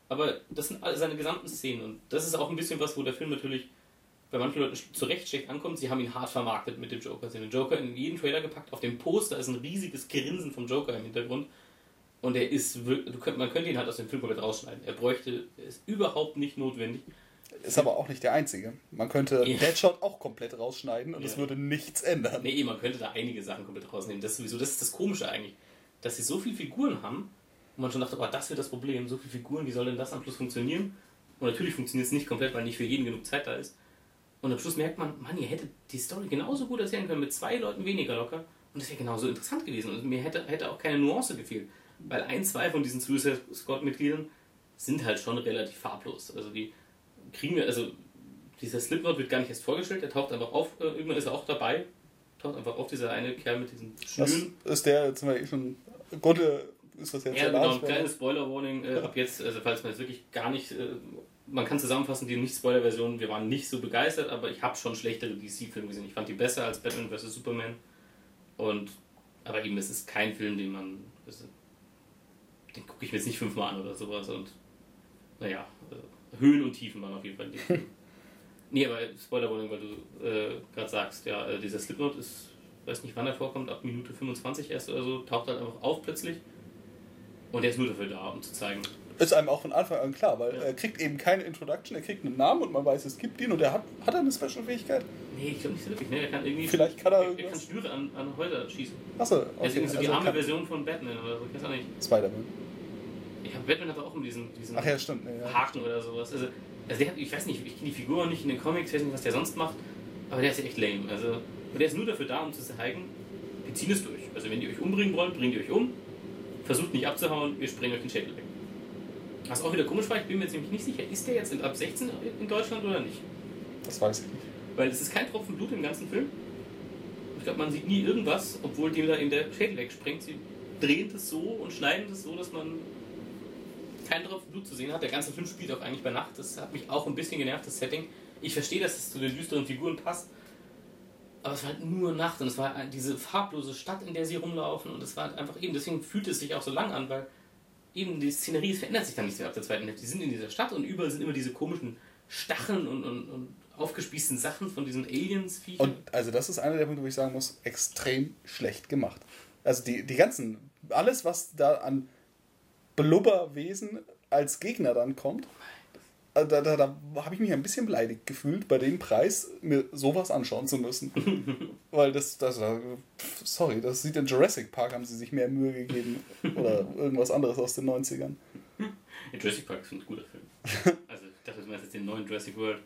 aber das sind alle seine gesamten Szenen. Und das ist auch ein bisschen was, wo der Film natürlich bei manchen Leuten zu Recht schlecht ankommt. Sie haben ihn hart vermarktet mit dem Joker. Sie haben den Joker in jeden Trailer gepackt. Auf dem Poster ist ein riesiges Grinsen vom Joker im Hintergrund. Und er ist man könnte ihn halt aus dem Film komplett rausschneiden. Er bräuchte, er ist überhaupt nicht notwendig. Ist aber auch nicht der einzige. Man könnte ja. Deadshot auch komplett rausschneiden und es ja. würde nichts ändern. Nee, man könnte da einige Sachen komplett rausnehmen. Das ist sowieso, das ist das Komische eigentlich. Dass sie so viele Figuren haben und man schon dachte, oh, das wird das Problem, so viele Figuren, wie soll denn das am Schluss funktionieren? Und natürlich funktioniert es nicht komplett, weil nicht für jeden genug Zeit da ist. Und am Schluss merkt man, Mann, ihr hättet die Story genauso gut erzählen können mit zwei Leuten weniger locker und das wäre genauso interessant gewesen. Und mir hätte, hätte auch keine Nuance gefehlt. Weil ein, zwei von diesen Suicide Squad-Mitgliedern sind halt schon relativ farblos. Also die kriegen wir, also dieser Slipknot wird gar nicht erst vorgestellt, der taucht einfach auf, äh, irgendwann ist er auch dabei, taucht einfach auf, dieser eine Kerl mit diesen Schnüren. Das ist der, jetzt sind wir eh schon, Grunde ist das jetzt Ja, genau, ein kleines Spoiler-Warning äh, ab jetzt, also falls man jetzt wirklich gar nicht, äh, man kann zusammenfassen, die Nicht-Spoiler-Version, wir waren nicht so begeistert, aber ich habe schon schlechtere DC-Filme gesehen. Ich fand die besser als Batman vs. Superman und, aber eben, es ist kein Film, den man, den gucke ich mir jetzt nicht fünfmal an oder sowas und, naja, äh, Höhen und Tiefen waren auf jeden Fall Film. nee, aber Spoiler-Warning, weil du äh, gerade sagst, ja, äh, dieser Slipknot ist, weiß nicht wann er vorkommt, ab Minute 25 erst oder so, taucht halt einfach auf plötzlich. Und er ist nur dafür da, um zu zeigen. Ist einem auch von Anfang an klar, weil ja. er kriegt eben keine Introduction, er kriegt einen Namen und man weiß, es gibt ihn und er hat, hat er eine Special-Fähigkeit? Nee, ich glaube nicht so wirklich. Ne? Er kann irgendwie. Vielleicht kann er. Er, er kann Schnüre an, an Häuser schießen. Achso, okay. Er ist irgendwie so die also arme Version von Batman oder so, ich weiß auch nicht. Spider-Man. Ja, Batman hat auch diesen, diesen Ach ja, stimmt, ja, Haken oder sowas. Also, also der hat, ich weiß nicht, ich kenne die Figur nicht in den Comics, ich weiß nicht, was der sonst macht, aber der ist ja echt lame. Also, und der ist nur dafür da, um zu zeigen, wir ziehen es durch. Also wenn ihr euch umbringen wollt, bringt ihr euch um, versucht nicht abzuhauen, wir sprengen euch den Schädel weg. Was auch wieder komisch war, ich bin mir jetzt nämlich nicht sicher, ist der jetzt ab 16 in Deutschland oder nicht? Das weiß ich nicht. Weil es ist kein Tropfen Blut im ganzen Film. Ich glaube, man sieht nie irgendwas, obwohl dem da in der Schädel wegspringt. Sie drehen das so und schneiden das so, dass man keinen Tropfen Blut zu sehen hat. Der ganze Film spielt auch eigentlich bei Nacht. Das hat mich auch ein bisschen genervt, das Setting. Ich verstehe, dass es zu den düsteren Figuren passt. Aber es war halt nur Nacht und es war diese farblose Stadt, in der sie rumlaufen. Und es war halt einfach eben, deswegen fühlt es sich auch so lang an, weil eben die Szenerie verändert sich dann nicht so ab der zweiten Hälfte. Die sind in dieser Stadt und überall sind immer diese komischen Stacheln und, und, und aufgespießten Sachen von diesen Aliens. -Viechern. Und also das ist einer der Punkte, wo ich sagen muss, extrem schlecht gemacht. Also die, die ganzen, alles was da an Blubberwesen als Gegner dann kommt, äh, da, da, da habe ich mich ein bisschen beleidigt gefühlt, bei dem Preis mir sowas anschauen zu müssen. Weil das, das, sorry, das sieht in Jurassic Park, haben sie sich mehr Mühe gegeben. Oder irgendwas anderes aus den 90ern. Ja, Jurassic Park ist ein guter Film. Also, ich dachte, du meinst jetzt den neuen Jurassic World.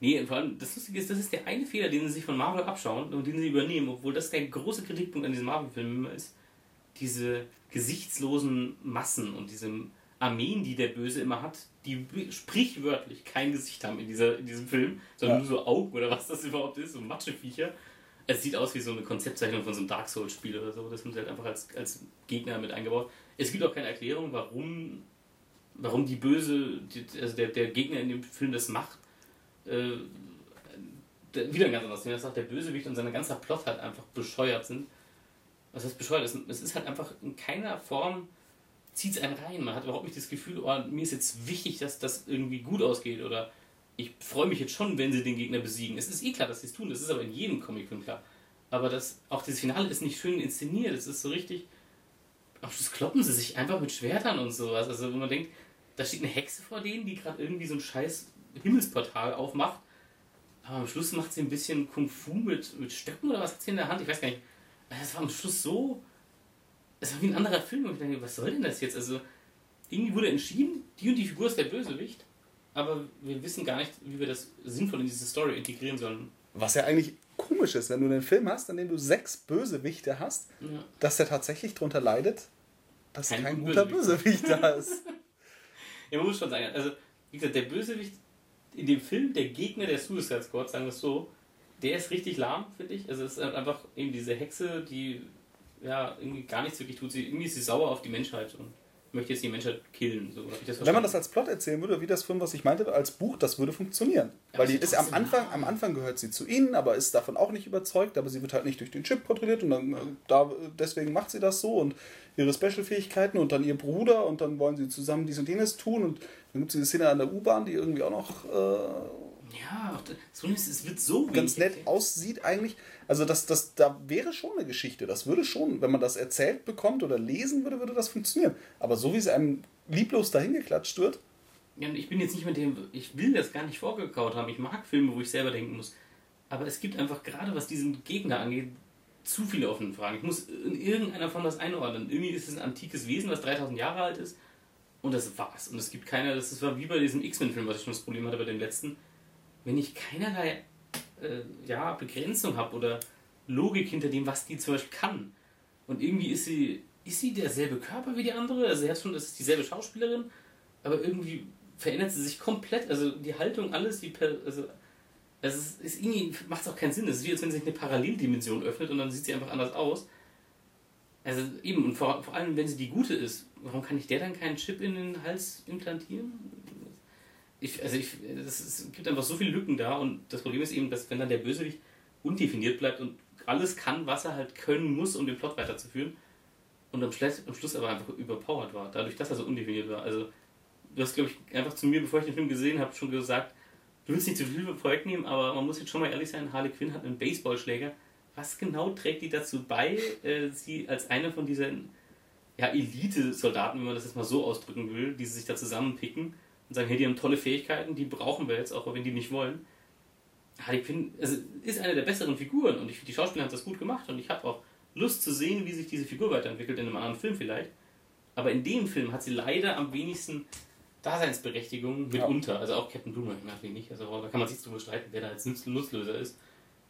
Nee, vor allem, das Lustige ist, das ist der eine Fehler, den sie sich von Marvel abschauen und den sie übernehmen, obwohl das der große Kritikpunkt an diesen Marvel-Filmen ist diese gesichtslosen Massen und diese Armeen, die der Böse immer hat, die sprichwörtlich kein Gesicht haben in, dieser, in diesem Film, sondern ja. nur so Augen oder was das überhaupt ist, so Matscheviecher. Es sieht aus wie so eine Konzeptzeichnung von so einem Dark Souls-Spiel oder so. Das haben sie halt einfach als, als Gegner mit eingebaut. Es gibt auch keine Erklärung, warum, warum die Böse, die, also der, der Gegner in dem Film das macht. Äh, wieder ein ganz anderes Thema. Das sagt, der Bösewicht und sein ganzer Plot halt einfach bescheuert sind was heißt bescheuert? Es ist halt einfach in keiner Form zieht es einen rein. Man hat überhaupt nicht das Gefühl, oh, mir ist jetzt wichtig, dass das irgendwie gut ausgeht oder ich freue mich jetzt schon, wenn sie den Gegner besiegen. Es ist eh klar, dass sie es tun, das ist aber in jedem Comicfilm klar. Aber das, auch das Finale ist nicht schön inszeniert, es ist so richtig. am Schluss kloppen sie sich einfach mit Schwertern und sowas. Also wenn man denkt, da steht eine Hexe vor denen, die gerade irgendwie so ein scheiß Himmelsportal aufmacht. Aber am Schluss macht sie ein bisschen Kung Fu mit, mit Stöcken oder was hat sie in der Hand? Ich weiß gar nicht. Das war am Schluss so. Es war wie ein anderer Film. Und ich dachte, was soll denn das jetzt? Also, irgendwie wurde entschieden, die und die Figur ist der Bösewicht. Aber wir wissen gar nicht, wie wir das sinnvoll in diese Story integrieren sollen. Was ja eigentlich komisch ist, wenn du einen Film hast, in dem du sechs Bösewichte hast, ja. dass der tatsächlich darunter leidet, dass kein, kein guter Bösewicht. Bösewicht da ist. ja, man muss schon sagen, also, wie gesagt, der Bösewicht in dem Film, der Gegner der Suicide Squad, sagen wir es so, der ist richtig lahm, finde ich. Also, es ist einfach eben diese Hexe, die ja irgendwie gar nichts wirklich tut. Sie, irgendwie ist sie sauer auf die Menschheit und möchte jetzt die Menschheit killen. So, Wenn man das als Plot erzählen würde, wie das Film, was ich meinte, als Buch, das würde funktionieren. Ja, Weil die ist am Anfang, am Anfang gehört sie zu ihnen, aber ist davon auch nicht überzeugt, aber sie wird halt nicht durch den Chip kontrolliert und dann äh, da, deswegen macht sie das so und ihre Special-Fähigkeiten und dann ihr Bruder und dann wollen sie zusammen dies und jenes tun und dann gibt es diese Szene an der U-Bahn, die irgendwie auch noch äh, ja, so es wird so ganz nett aussieht eigentlich. Also das, das, da wäre schon eine Geschichte. Das würde schon, wenn man das erzählt bekommt oder lesen würde, würde das funktionieren. Aber so wie es einem lieblos dahingeklatscht wird. Ja, und ich bin jetzt nicht mit dem, ich will das gar nicht vorgekaut haben. Ich mag Filme, wo ich selber denken muss. Aber es gibt einfach gerade, was diesen Gegner angeht, zu viele offene Fragen. Ich muss in irgendeiner Form das einordnen. Irgendwie ist es ein antikes Wesen, was 3000 Jahre alt ist. Und das war's. Und es gibt keiner, das war wie bei diesem X-Men-Film, was ich schon das Problem hatte bei dem letzten wenn ich keinerlei äh, ja, Begrenzung habe oder Logik hinter dem, was die zum Beispiel kann. Und irgendwie ist sie, ist sie derselbe Körper wie die andere, also erst schon, das ist dieselbe Schauspielerin, aber irgendwie verändert sie sich komplett, also die Haltung, alles, die per, also, also es ist irgendwie, macht es auch keinen Sinn. Es ist wie, als wenn sich eine Paralleldimension öffnet und dann sieht sie einfach anders aus. Also eben, und vor, vor allem, wenn sie die gute ist, warum kann ich der dann keinen Chip in den Hals implantieren? Ich, also ich, es gibt einfach so viele Lücken da und das Problem ist eben, dass wenn dann der Bösewicht undefiniert bleibt und alles kann, was er halt können muss, um den Plot weiterzuführen und am Schluss, am Schluss aber einfach überpowered war, dadurch, dass er so undefiniert war. Also du hast, glaube ich, einfach zu mir, bevor ich den Film gesehen habe, schon gesagt, du willst nicht zu viel Projekt nehmen, aber man muss jetzt schon mal ehrlich sein, Harley Quinn hat einen Baseballschläger. Was genau trägt die dazu bei, äh, sie als eine von diesen ja, Elite-Soldaten, wenn man das jetzt mal so ausdrücken will, die sich da zusammenpicken, und sagen, hey, die haben tolle Fähigkeiten, die brauchen wir jetzt, auch wenn die nicht wollen. Harley Quinn also ist eine der besseren Figuren und ich finde, die Schauspieler haben das gut gemacht und ich habe auch Lust zu sehen, wie sich diese Figur weiterentwickelt in einem anderen Film vielleicht. Aber in dem Film hat sie leider am wenigsten Daseinsberechtigung mitunter. Ja. Also auch Captain Boomerang natürlich nicht. Also da kann man sich drüber streiten, wer da jetzt Nutzloser ist.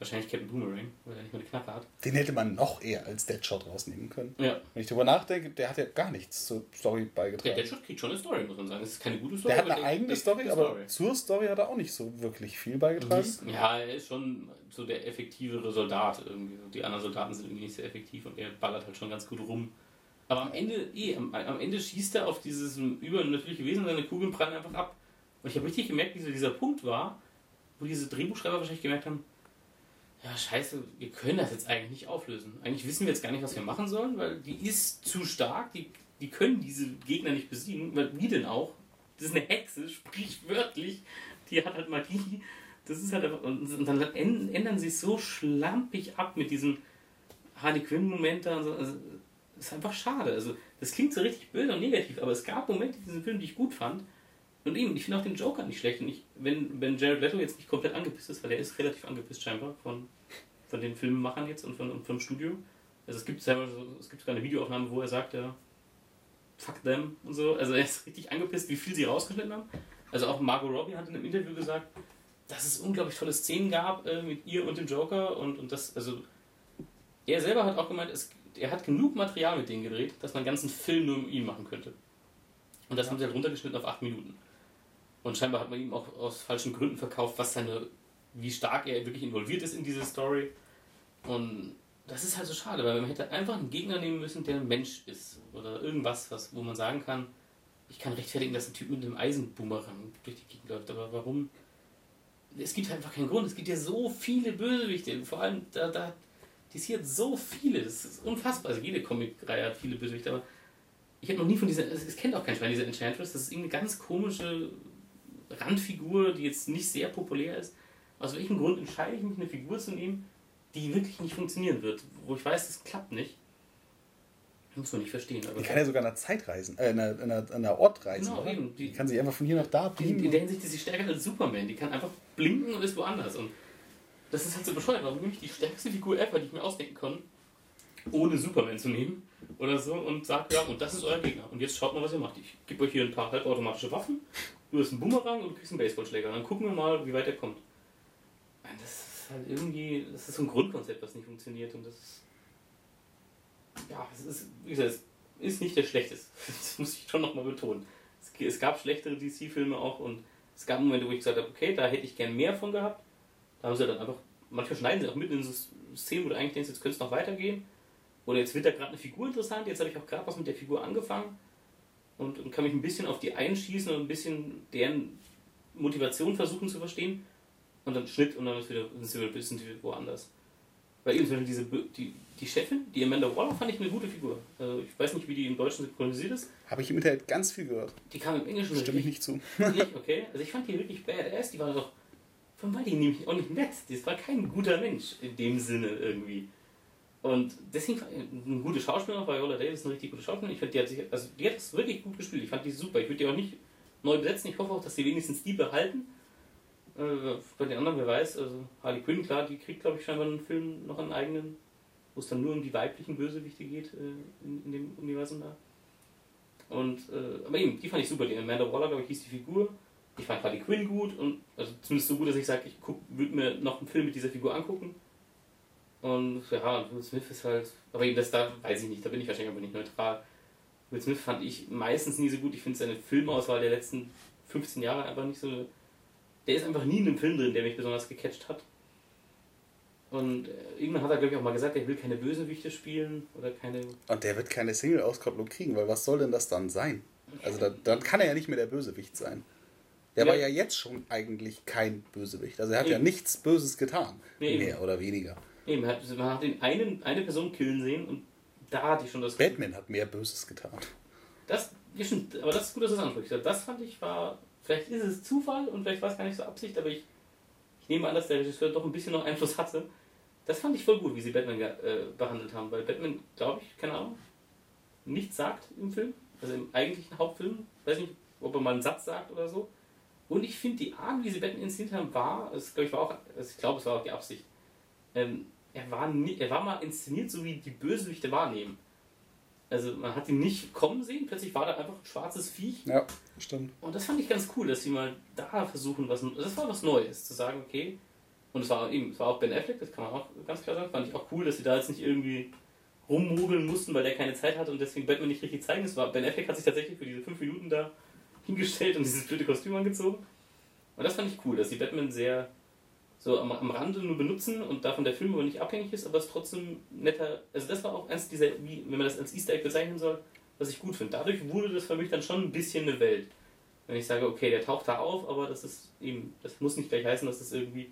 Wahrscheinlich Captain Boomerang, weil er nicht mehr eine Knappe hat. Den hätte man noch eher als Deadshot rausnehmen können. Ja. Wenn ich darüber nachdenke, der hat ja gar nichts zur Story beigetragen. Der Deadshot kriegt schon eine Story, muss man sagen. Es ist keine gute Story. Der hat eine eigene Story, aber Story. zur Story hat er auch nicht so wirklich viel beigetragen. Ja, er ist schon so der effektivere Soldat irgendwie. Die anderen Soldaten sind irgendwie nicht sehr effektiv und er ballert halt schon ganz gut rum. Aber am Ende, eh, am, am Ende schießt er auf dieses übernatürliche Wesen und seine Kugeln prallen einfach ab. Und ich habe richtig gemerkt, wie so dieser Punkt war, wo diese Drehbuchschreiber wahrscheinlich gemerkt haben, ja, scheiße, wir können das jetzt eigentlich nicht auflösen. Eigentlich wissen wir jetzt gar nicht, was wir machen sollen, weil die ist zu stark, die, die können diese Gegner nicht besiegen, weil wie denn auch? Das ist eine Hexe, sprichwörtlich, die hat halt Magie. Das ist halt einfach, und dann ändern sie so schlampig ab mit diesem Harley Quinn-Moment da und so. Also, das ist einfach schade. Also, das klingt so richtig böse und negativ, aber es gab Momente in diesem Film, die ich gut fand. Und eben, ich finde auch den Joker nicht schlecht. Und ich, wenn, wenn Jared Leto jetzt nicht komplett angepisst ist, weil er ist relativ angepisst scheinbar von, von den Filmemachern jetzt und von, und vom Studio. Also es gibt selber so, es gibt sogar eine Videoaufnahme, wo er sagt, ja, fuck them und so. Also er ist richtig angepisst, wie viel sie rausgeschnitten haben. Also auch Margot Robbie hat in einem Interview gesagt, dass es unglaublich tolle Szenen gab äh, mit ihr und dem Joker und, und das, also er selber hat auch gemeint, es, er hat genug Material mit denen gedreht, dass man einen ganzen Film nur mit ihm machen könnte. Und das haben sie halt runtergeschnitten auf acht Minuten. Und scheinbar hat man ihm auch aus falschen Gründen verkauft, was seine, wie stark er wirklich involviert ist in diese Story. Und das ist halt so schade, weil man hätte einfach einen Gegner nehmen müssen, der ein Mensch ist. Oder irgendwas, was, wo man sagen kann, ich kann rechtfertigen, dass ein Typ mit einem Eisenboomerang durch die Gegend läuft. Aber warum? Es gibt einfach keinen Grund. Es gibt ja so viele Bösewichte. Vor allem, da, da hat so viele. Das ist unfassbar. Also jede Comic-Reihe hat viele Bösewichte, aber ich habe noch nie von dieser, es kennt auch kein Schwein, diese Enchantress. Das ist irgendeine ganz komische Randfigur, die jetzt nicht sehr populär ist, aus welchem Grund entscheide ich mich, eine Figur zu nehmen, die wirklich nicht funktionieren wird, wo ich weiß, das klappt nicht. Muss man nicht verstehen. Aber die kann ja sogar in der Zeit reisen, äh, in einer, in einer, in einer Ort reisen. Genau, eben. Die, die, kann sich einfach von hier nach da beamen. In der Hinsicht ist sie stärker als Superman. Die kann einfach blinken und ist woanders. Und das ist halt so bescheuert. Warum ich die stärkste Figur ever, die ich mir ausdenken kann, ohne Superman zu nehmen oder so und sage, ja, und das ist euer Gegner. Und jetzt schaut mal, was ihr macht. Ich gebe euch hier ein paar halbautomatische Waffen, du hast einen Boomerang und du kriegst einen Baseballschläger. Dann gucken wir mal, wie weit er kommt. Das ist halt irgendwie, das ist so ein Grundkonzept, was nicht funktioniert. Und das ist ja, es ist, wie gesagt, es ist nicht der schlechteste. Das muss ich schon nochmal betonen. Es, es gab schlechtere DC-Filme auch und es gab Momente, wo ich gesagt habe, okay, da hätte ich gern mehr von gehabt. Da haben sie dann einfach, manchmal schneiden sie auch mitten in so Szenen, wo du eigentlich denkst, jetzt könnte es noch weitergehen. Oder jetzt wird da gerade eine Figur interessant, jetzt habe ich auch gerade was mit der Figur angefangen und, und, kann mich ein bisschen auf die einschießen und ein bisschen deren Motivation versuchen zu verstehen. Und dann Schnitt und dann ist wieder, sind sie wieder ein bisschen woanders. Weil eben diese, die, die Chefin, die Amanda Waller, fand ich eine gute Figur. Also ich weiß nicht, wie die im Deutschen synchronisiert ist. Habe ich im Internet ganz viel gehört. Die kam im Englischen Stimme ich nicht zu. nicht, okay. Also ich fand die wirklich badass. Die war doch von die nämlich auch nicht nett. Das war kein guter Mensch in dem Sinne irgendwie. Und deswegen eine gute Schauspielerin, Viola Davis, eine richtig gute Schauspielerin. Ich finde, die hat sich, also die hat das wirklich gut gespielt. Ich fand die super. Ich würde die auch nicht neu besetzen. Ich hoffe auch, dass sie wenigstens die behalten. Äh, bei den anderen, wer weiß, also Harley Quinn, klar, die kriegt, glaube ich, scheinbar einen Film noch einen eigenen, wo es dann nur um die weiblichen Bösewichte geht äh, in, in, dem Universum da. Und, äh, aber eben, die fand ich super. Die Amanda Waller, glaube ich, hieß die Figur. Ich fand Harley Quinn gut und also zumindest so gut, dass ich sage, ich würde mir noch einen Film mit dieser Figur angucken. Und ja, Will Smith ist halt, aber eben das da weiß ich nicht, da bin ich wahrscheinlich aber nicht neutral. Will Smith fand ich meistens nie so gut. Ich finde seine Filmauswahl der letzten 15 Jahre einfach nicht so der ist einfach nie in einem Film drin, der mich besonders gecatcht hat. Und äh, irgendwann hat er, glaube ich, auch mal gesagt, er will keine Bösewichte spielen oder keine. Und der wird keine Single-Auskopplung kriegen, weil was soll denn das dann sein? Also da, dann kann er ja nicht mehr der Bösewicht sein. Der ja. war ja jetzt schon eigentlich kein Bösewicht. Also er hat eben. ja nichts Böses getan. Nee, mehr oder weniger. Eben, man hat, den einen, eine Person killen sehen und da hatte ich schon das. Batman hat mehr Böses getan. Das, ja, stimmt, aber das ist gut, dass du das ansprichst. Das fand ich war Vielleicht ist es Zufall und vielleicht war es gar nicht so Absicht, aber ich, ich nehme an, dass der Regisseur doch ein bisschen noch Einfluss hatte. Das fand ich voll gut, wie sie Batman äh, behandelt haben, weil Batman, glaube ich, keine Ahnung, nichts sagt im Film, also im eigentlichen Hauptfilm, weiß nicht, ob er mal einen Satz sagt oder so. Und ich finde, die Art, wie sie Batman inszeniert haben, war, das, glaub ich, war auch, also ich glaube, es war auch die Absicht. Ähm, er, war nie, er war mal inszeniert, so wie die Bösewichte wahrnehmen. Also man hat ihn nicht kommen sehen, plötzlich war da einfach ein schwarzes Viech. Ja, stimmt. Und das fand ich ganz cool, dass sie mal da versuchen, was das war was Neues, zu sagen, okay. Und es war eben, es war auch Ben Affleck, das kann man auch ganz klar sagen, fand ich auch cool, dass sie da jetzt nicht irgendwie rummogeln mussten, weil der keine Zeit hatte und deswegen Batman nicht richtig zeigen. Es war, ben Affleck hat sich tatsächlich für diese fünf Minuten da hingestellt und dieses blöde Kostüm angezogen. Und das fand ich cool, dass sie Batman sehr so am, am Rande nur benutzen und davon der Film aber nicht abhängig ist, aber es trotzdem netter. Also das war auch eins dieser, wie, wenn man das als Easter Egg bezeichnen soll, was ich gut finde. Dadurch wurde das für mich dann schon ein bisschen eine Welt. Wenn ich sage, okay, der taucht da auf, aber das ist eben, das muss nicht gleich heißen, dass das irgendwie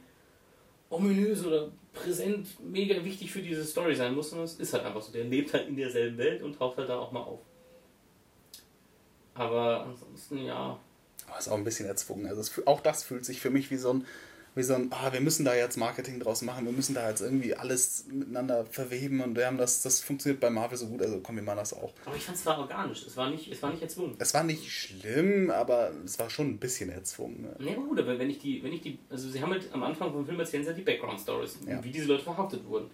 ominös oder präsent, mega wichtig für diese Story sein muss, sondern es ist halt einfach so. Der lebt halt in derselben Welt und taucht halt da auch mal auf. Aber ansonsten, ja. Aber ist auch ein bisschen erzwungen. Also es, auch das fühlt sich für mich wie so ein wie so ein, ah, wir müssen da jetzt Marketing draus machen, wir müssen da jetzt irgendwie alles miteinander verweben und wir haben das, das funktioniert bei Marvel so gut, also komm, wir machen das auch. Aber ich fand es war organisch, es war nicht, es war nicht erzwungen. Es war nicht schlimm, aber es war schon ein bisschen erzwungen. Ne, nee, gut, aber wenn ich die, wenn ich die, also sie haben halt am Anfang vom Film erzählen sie halt die Background Stories, ja. wie diese Leute verhaftet wurden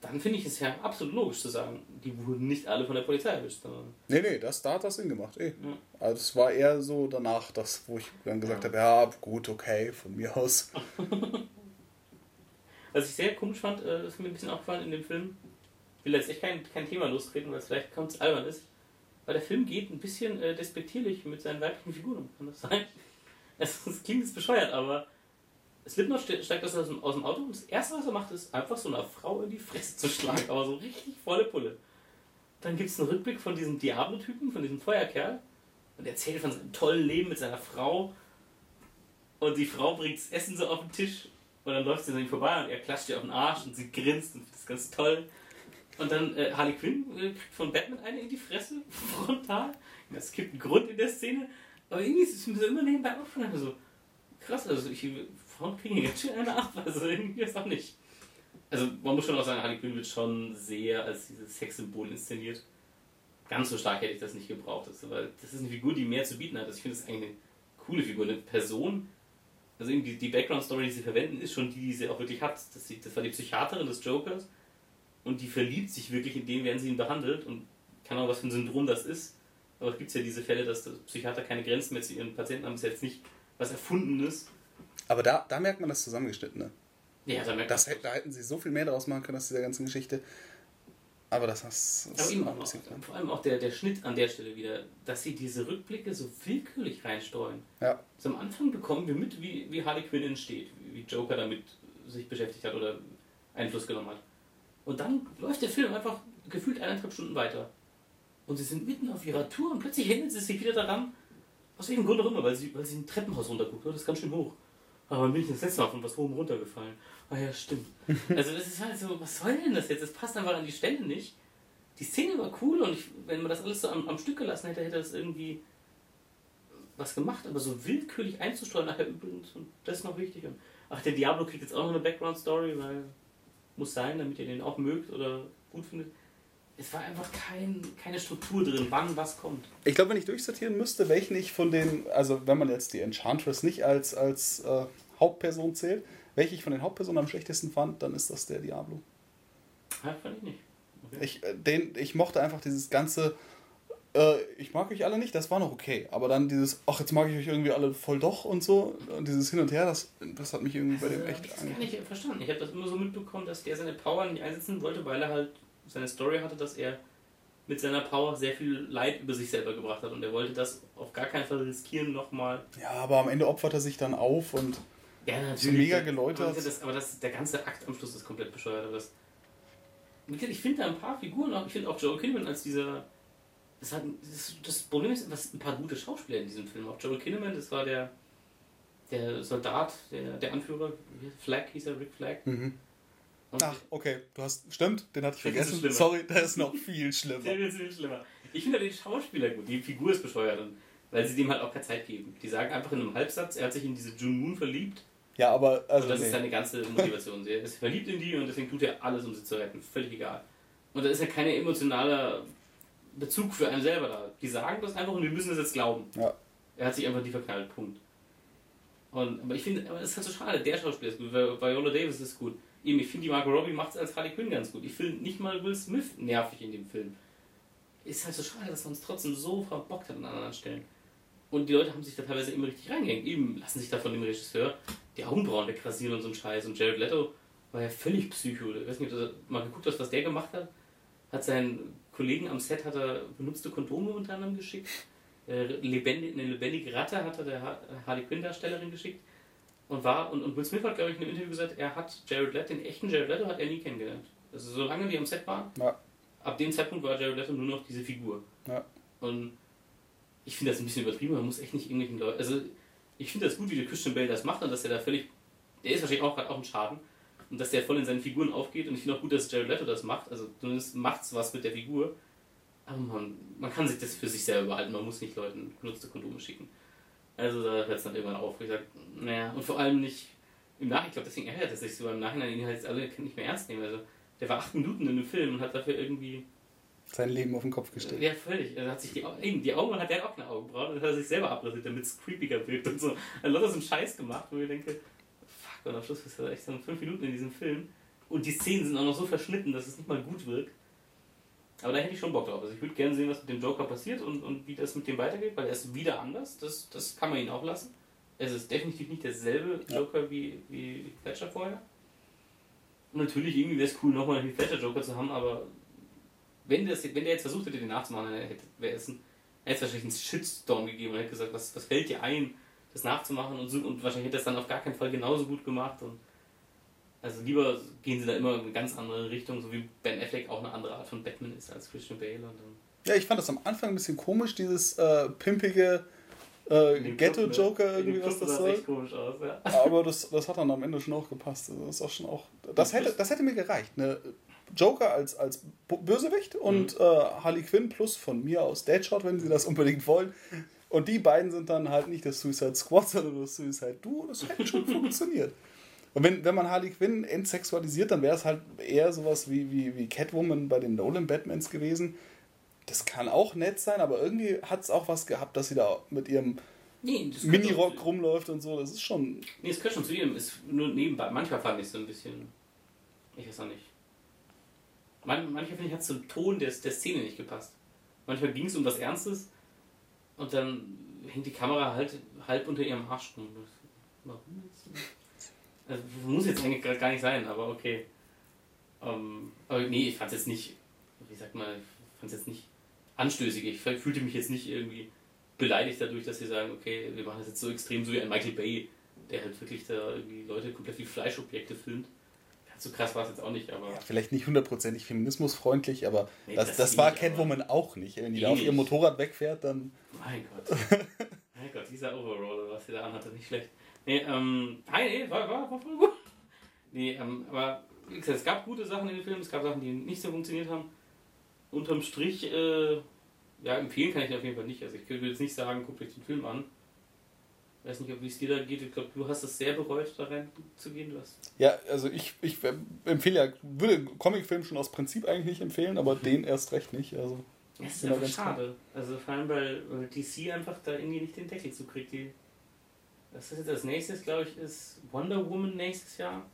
dann finde ich es ja absolut logisch zu sagen, die wurden nicht alle von der Polizei erwischt. Nee, nee, das, da hat das Sinn gemacht. Eh. Ja. Also es war eher so danach, das, wo ich dann gesagt ja. habe, ja, gut, okay, von mir aus. Was ich sehr komisch fand, äh, ist mir ein bisschen aufgefallen in dem Film, ich will jetzt echt kein, kein Thema lostreten, weil es vielleicht ganz albern ist, weil der Film geht ein bisschen äh, despektierlich mit seinen weiblichen Figuren. Kann das sein? Es, es klingt jetzt bescheuert, aber Slipknot steigt aus dem, aus dem Auto und das erste, was er macht, ist einfach so einer Frau in die Fresse zu schlagen, aber so richtig volle Pulle. Dann gibt es einen Rückblick von diesem Diablo-Typen, von diesem Feuerkerl und er erzählt von seinem tollen Leben mit seiner Frau und die Frau bringt das Essen so auf den Tisch und dann läuft sie an ihm vorbei und er klatscht ihr auf den Arsch und sie grinst und findet das ganz toll. Und dann äh, Harley Quinn äh, kriegt von Batman eine in die Fresse, frontal. Das gibt einen Grund in der Szene, aber irgendwie ist es mir so immer nebenbei aufgefallen, so krass, also ich Frauen kriegen jetzt schon eine ab, also irgendwie ist auch nicht. Also man muss schon auch sagen, Harley Quinn wird schon sehr als dieses Sexsymbol inszeniert. ganz so stark hätte ich das nicht gebraucht. Das, aber das ist eine Figur, die mehr zu bieten hat. Also ich finde das eigentlich eine coole Figur, eine Person. Also irgendwie die Background-Story, die sie verwenden, ist schon die, die sie auch wirklich hat. Das, das war die Psychiaterin des Jokers und die verliebt sich wirklich in den, während sie ihn behandelt und keine Ahnung, was für ein Syndrom das ist. Aber es gibt ja diese Fälle, dass Psychiater keine Grenzen mehr zu ihren Patienten haben. Das ist jetzt nicht was Erfundenes. Aber da, da merkt man das Zusammengeschnittene. Ja, das, Da hätten sie so viel mehr daraus machen können aus dieser ganzen Geschichte. Aber das, ein bisschen auch, Vor allem auch der, der Schnitt an der Stelle wieder, dass sie diese Rückblicke so willkürlich reinstreuen. Ja. Also am Anfang bekommen wir mit, wie, wie Harley Quinn entsteht, wie Joker damit sich beschäftigt hat oder Einfluss genommen hat. Und dann läuft der Film einfach gefühlt eineinhalb Stunden weiter. Und sie sind mitten auf ihrer Tour und plötzlich hängen sie sich wieder daran, aus welchem Grund auch immer, weil sie, weil sie ein Treppenhaus runterguckt. Das ist ganz schön hoch. Aber dann bin ich das letzte Mal von was oben runtergefallen. Ah ja, stimmt. Also das ist halt so, was soll denn das jetzt? Das passt einfach an die Stelle nicht. Die Szene war cool und ich, wenn man das alles so am, am Stück gelassen hätte, hätte das irgendwie was gemacht, aber so willkürlich einzusteuern nachher übrigens und das ist noch wichtig. Und ach, der Diablo kriegt jetzt auch noch eine Background-Story, weil muss sein, damit ihr den auch mögt oder gut findet. Es war einfach kein, keine Struktur drin, wann was kommt. Ich glaube, wenn ich durchsortieren müsste, welchen ich von den, also wenn man jetzt die Enchantress nicht als, als äh, Hauptperson zählt, welche ich von den Hauptpersonen am schlechtesten fand, dann ist das der Diablo. Ja, fand ich nicht. Okay. Ich, äh, den, ich mochte einfach dieses ganze, äh, ich mag euch alle nicht, das war noch okay. Aber dann dieses, ach, jetzt mag ich euch irgendwie alle voll doch und so, und dieses Hin und Her, das, das hat mich irgendwie also, bei dem echt Ich habe das gar nicht verstanden. Ich habe das immer so mitbekommen, dass der seine Power nicht einsetzen wollte, weil er halt seine Story hatte, dass er mit seiner Power sehr viel Leid über sich selber gebracht hat und er wollte das auf gar keinen Fall riskieren nochmal. Ja, aber am Ende opfert er sich dann auf und ja, natürlich, so mega geläutert. Das, aber das, der ganze Akt am Schluss ist komplett bescheuert. Das, ich finde da ein paar Figuren auch, ich finde auch Joel Kinnaman als dieser. Das, hat, das, das Problem ist, was ein paar gute Schauspieler in diesem Film. Auch Joel Kinnaman, das war der, der Soldat, der, der Anführer, Flag hieß er, Rick Flag. Mhm. Ach, okay, du hast. Stimmt, den hatte ich vergessen. Sorry, der ist noch viel schlimmer. Der ist viel schlimmer. Ich finde den Schauspieler gut, die Figur ist bescheuert, weil sie dem halt auch keine Zeit geben. Die sagen einfach in einem Halbsatz, er hat sich in diese June Moon verliebt ja, aber. Also und das nee. ist seine ganze Motivation. er ist verliebt in die und deswegen tut er alles, um sie zu retten. Völlig egal. Und da ist ja kein emotionaler Bezug für einen selber da. Die sagen das einfach und wir müssen das jetzt glauben. Ja. Er hat sich einfach die verknallt. Punkt. Und, aber ich finde, aber das ist halt so schade. Der Schauspieler ist gut. Viola Davis ist gut. Eben, ich finde, die Margot Robbie macht es als Harley Quinn ganz gut. Ich finde nicht mal Will Smith nervig in dem Film. Ist halt so schade, dass man es trotzdem so verbockt hat an anderen Stellen. Und die Leute haben sich da teilweise immer richtig reingehängt. Eben lassen sich da von dem Regisseur die Augenbrauen wegrasieren und so ein Scheiß. Und Jared Leto war ja völlig psycho. Ich weiß nicht, ob du mal geguckt hast, was der gemacht hat. Hat seinen Kollegen am Set hat er benutzte Kondome unter anderem geschickt. Äh, lebendig, eine lebendige Ratte hat er der Harley Quinn-Darstellerin geschickt. Und war, und, und Will Smith hat, glaube ich, in einem Interview gesagt, er hat Jared Leto, den echten Jared Leto hat er nie kennengelernt. Also solange die am Set waren, ja. ab dem Zeitpunkt war Jared Leto nur noch diese Figur. Ja. Und ich finde das ein bisschen übertrieben, man muss echt nicht irgendwelchen Leuten. Also ich finde das gut, wie der Christian Bale das macht und dass er da völlig. Der ist wahrscheinlich auch gerade auch ein Schaden. Und dass der voll in seinen Figuren aufgeht. Und ich finde auch gut, dass Jared Leto das macht. Also zumindest macht es was mit der Figur. Aber man, man kann sich das für sich selber behalten. Man muss nicht Leuten genutzte Kondome schicken. Also da hört es dann irgendwann auf. Ich sage, naja, und vor allem nicht im Nachhinein. Ich glaube, deswegen ärgert es sich so im Nachhinein, ihn halt alle nicht mehr ernst nehmen. Also der war acht Minuten in einem Film und hat dafür irgendwie sein Leben auf den Kopf gestellt. Ja, völlig. Er hat sich die, eben, die Augen hat er auch eine Augenbraue und hat er sich selber abrasiert, damit es creepiger wirkt und so. Er hat so einen Scheiß gemacht, wo ich denke, fuck, und am Schluss ist er echt so fünf Minuten in diesem Film. Und die Szenen sind auch noch so verschnitten, dass es nicht mal gut wirkt. Aber da hätte ich schon Bock drauf. Also ich würde gerne sehen, was mit dem Joker passiert und, und wie das mit dem weitergeht, weil er ist wieder anders. Das, das kann man ihn auch lassen. Es ist definitiv nicht derselbe Joker ja. wie, wie Fletcher vorher. Und natürlich irgendwie wäre es cool, nochmal einen Fletcher Joker zu haben, aber wenn, das, wenn der jetzt versucht hätte, den nachzumachen, dann hätte es ein, hätte wahrscheinlich einen Shitstorm gegeben und hätte gesagt, was, was fällt dir ein, das nachzumachen und so, und wahrscheinlich hätte er es dann auf gar keinen Fall genauso gut gemacht und also lieber gehen sie da immer in eine ganz andere Richtung, so wie Ben Affleck auch eine andere Art von Batman ist als Christian Bale. Ja, ich fand das am Anfang ein bisschen komisch, dieses äh, pimpige äh, Ghetto-Joker ne? irgendwie, was das soll. Aus, ja. Aber das, das hat dann am Ende schon auch gepasst. Also das ist auch schon auch. Das hätte, das hätte mir gereicht. Ne? Joker als, als Bösewicht und mhm. äh, Harley Quinn plus von mir aus Deadshot, wenn sie das unbedingt wollen. Und die beiden sind dann halt nicht das Suicide Squad, sondern das Suicide Duo. Das hätte schon funktioniert. Und wenn, wenn man Harley Quinn entsexualisiert, dann wäre es halt eher sowas wie, wie, wie Catwoman bei den Nolan Batmans gewesen. Das kann auch nett sein, aber irgendwie hat es auch was gehabt, dass sie da mit ihrem nee, Mini-Rock rumläuft und so. Das ist schon. Nee, es gehört schon zu jedem. Ist nur nebenbei. Manchmal fand ich es so ein bisschen. Ich weiß auch nicht. Man, manchmal finde ich, hat es zum Ton der, der Szene nicht gepasst. Manchmal ging es um was Ernstes und dann hängt die Kamera halt halb unter ihrem Arsch rum. Warum jetzt? Also, muss jetzt eigentlich gar nicht sein, aber okay. Ähm, aber nee, ich fand es jetzt nicht, wie sagt man, ich fand es jetzt nicht anstößig. Ich fühlte mich jetzt nicht irgendwie beleidigt dadurch, dass sie sagen, okay, wir machen das jetzt so extrem, so wie ein Michael Bay, der halt wirklich da irgendwie Leute komplett wie Fleischobjekte filmt. So krass war es jetzt auch nicht, aber. Ja, vielleicht nicht hundertprozentig feminismusfreundlich, aber nee, das, das, das war Catwoman auch nicht. Wenn die da auf ihrem Motorrad wegfährt, dann. Mein Gott. mein Gott, dieser Overall, was sie da anhatte, nicht schlecht. Nee, ähm, nein, nee, war, war, war voll gut. Nee, ähm, aber wie gesagt, es gab gute Sachen in dem Film, es gab Sachen, die nicht so funktioniert haben. Unterm Strich, äh, ja, empfehlen kann ich auf jeden Fall nicht. Also ich würde jetzt nicht sagen, guckt euch den Film an. Ich weiß nicht, wie es dir da geht. Ich glaube, du hast es sehr bereut, da rein zu gehen. Du hast ja, also ich, ich empfehle ja, würde Comicfilm schon aus Prinzip eigentlich nicht empfehlen, aber mhm. den erst recht nicht. Also, das ist einfach schade. Klar. Also vor allem, weil, weil DC einfach da irgendwie nicht den Deckel zukriegt. Die, das ist jetzt als nächstes, glaube ich, ist Wonder Woman nächstes Jahr.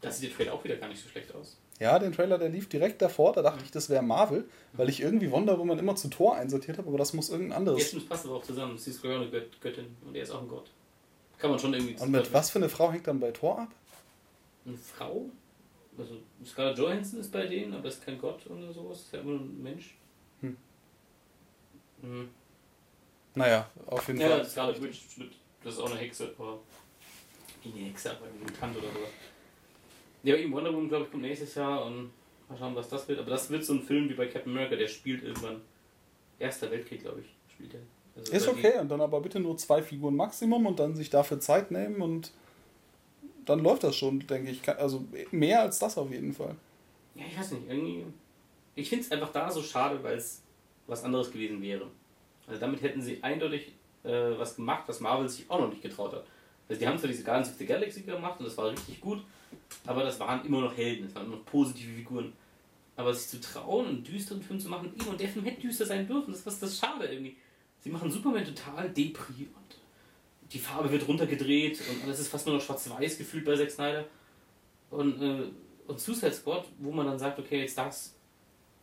Das sieht der Trailer auch wieder gar nicht so schlecht aus. Ja, den Trailer, der lief direkt davor, da dachte ich, das wäre Marvel, weil ich irgendwie Wonder Woman immer zu Tor einsortiert habe, aber das muss irgendein anderes. Jetzt passt aber auch zusammen. Sie ist eine Göttin und er ist auch ein Gott. Kann man schon irgendwie. Und mit was für eine Frau hängt dann bei Tor ab? Eine Frau? Also Scarlett Johansson ist bei denen, aber ist kein Gott oder sowas. Ist ja immer ein Mensch. Hm. Mhm. Naja, auf jeden ja, Fall. Ja, Scarlet Witch, das ist auch eine Hexe, aber. Wie eine Hexe, aber ein Mutant oder sowas. Ja, eben Wonder Woman, glaube ich, kommt nächstes Jahr und mal schauen, was das wird. Aber das wird so ein Film wie bei Captain America, der spielt irgendwann. Erster Weltkrieg, glaube ich, spielt er. Also ist okay, und dann aber bitte nur zwei Figuren Maximum und dann sich dafür Zeit nehmen und dann läuft das schon, denke ich. Also mehr als das auf jeden Fall. Ja, ich weiß nicht, irgendwie. Ich finde es einfach da so schade, weil es was anderes gewesen wäre. Also damit hätten sie eindeutig äh, was gemacht, was Marvel sich auch noch nicht getraut hat. Also die haben zwar diese Guardians of the Galaxy gemacht und das war richtig gut, aber das waren immer noch Helden, das waren immer noch positive Figuren. Aber sich zu trauen, einen düsteren Film zu machen, und der Film hätte düster sein dürfen, das ist das schade irgendwie. Sie machen Superman total Depri und die Farbe wird runtergedreht und alles ist fast nur noch schwarz-weiß gefühlt bei Zack Snyder. Und, äh, und Suicide Squad, wo man dann sagt, okay, jetzt darf es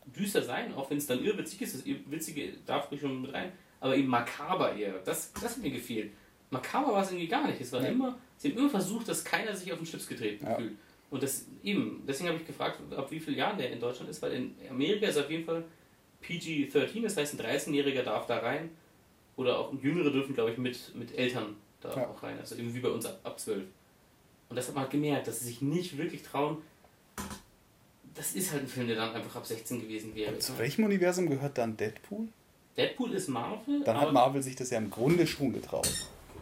düster sein, auch wenn es dann irrwitzig ist, das Witzige darf ruhig schon mit rein, aber eben makaber eher. Das, das hat mir gefehlt. Makaber war es irgendwie gar nicht. Es war ja. immer, sie haben immer versucht, dass keiner sich auf den Chips getreten ja. fühlt. Und das eben, deswegen habe ich gefragt, ab wie vielen Jahren der in Deutschland ist, weil in Amerika ist auf jeden Fall PG-13, das heißt ein 13-Jähriger darf da rein. Oder auch Jüngere dürfen, glaube ich, mit, mit Eltern da ja. auch rein. Also eben wie bei uns ab, ab 12. Und das hat man halt gemerkt, dass sie sich nicht wirklich trauen. Das ist halt ein Film, der dann einfach ab 16 gewesen wäre. Und zu welchem Universum gehört dann Deadpool? Deadpool ist Marvel. Dann hat Marvel sich das ja im Grunde schon getraut.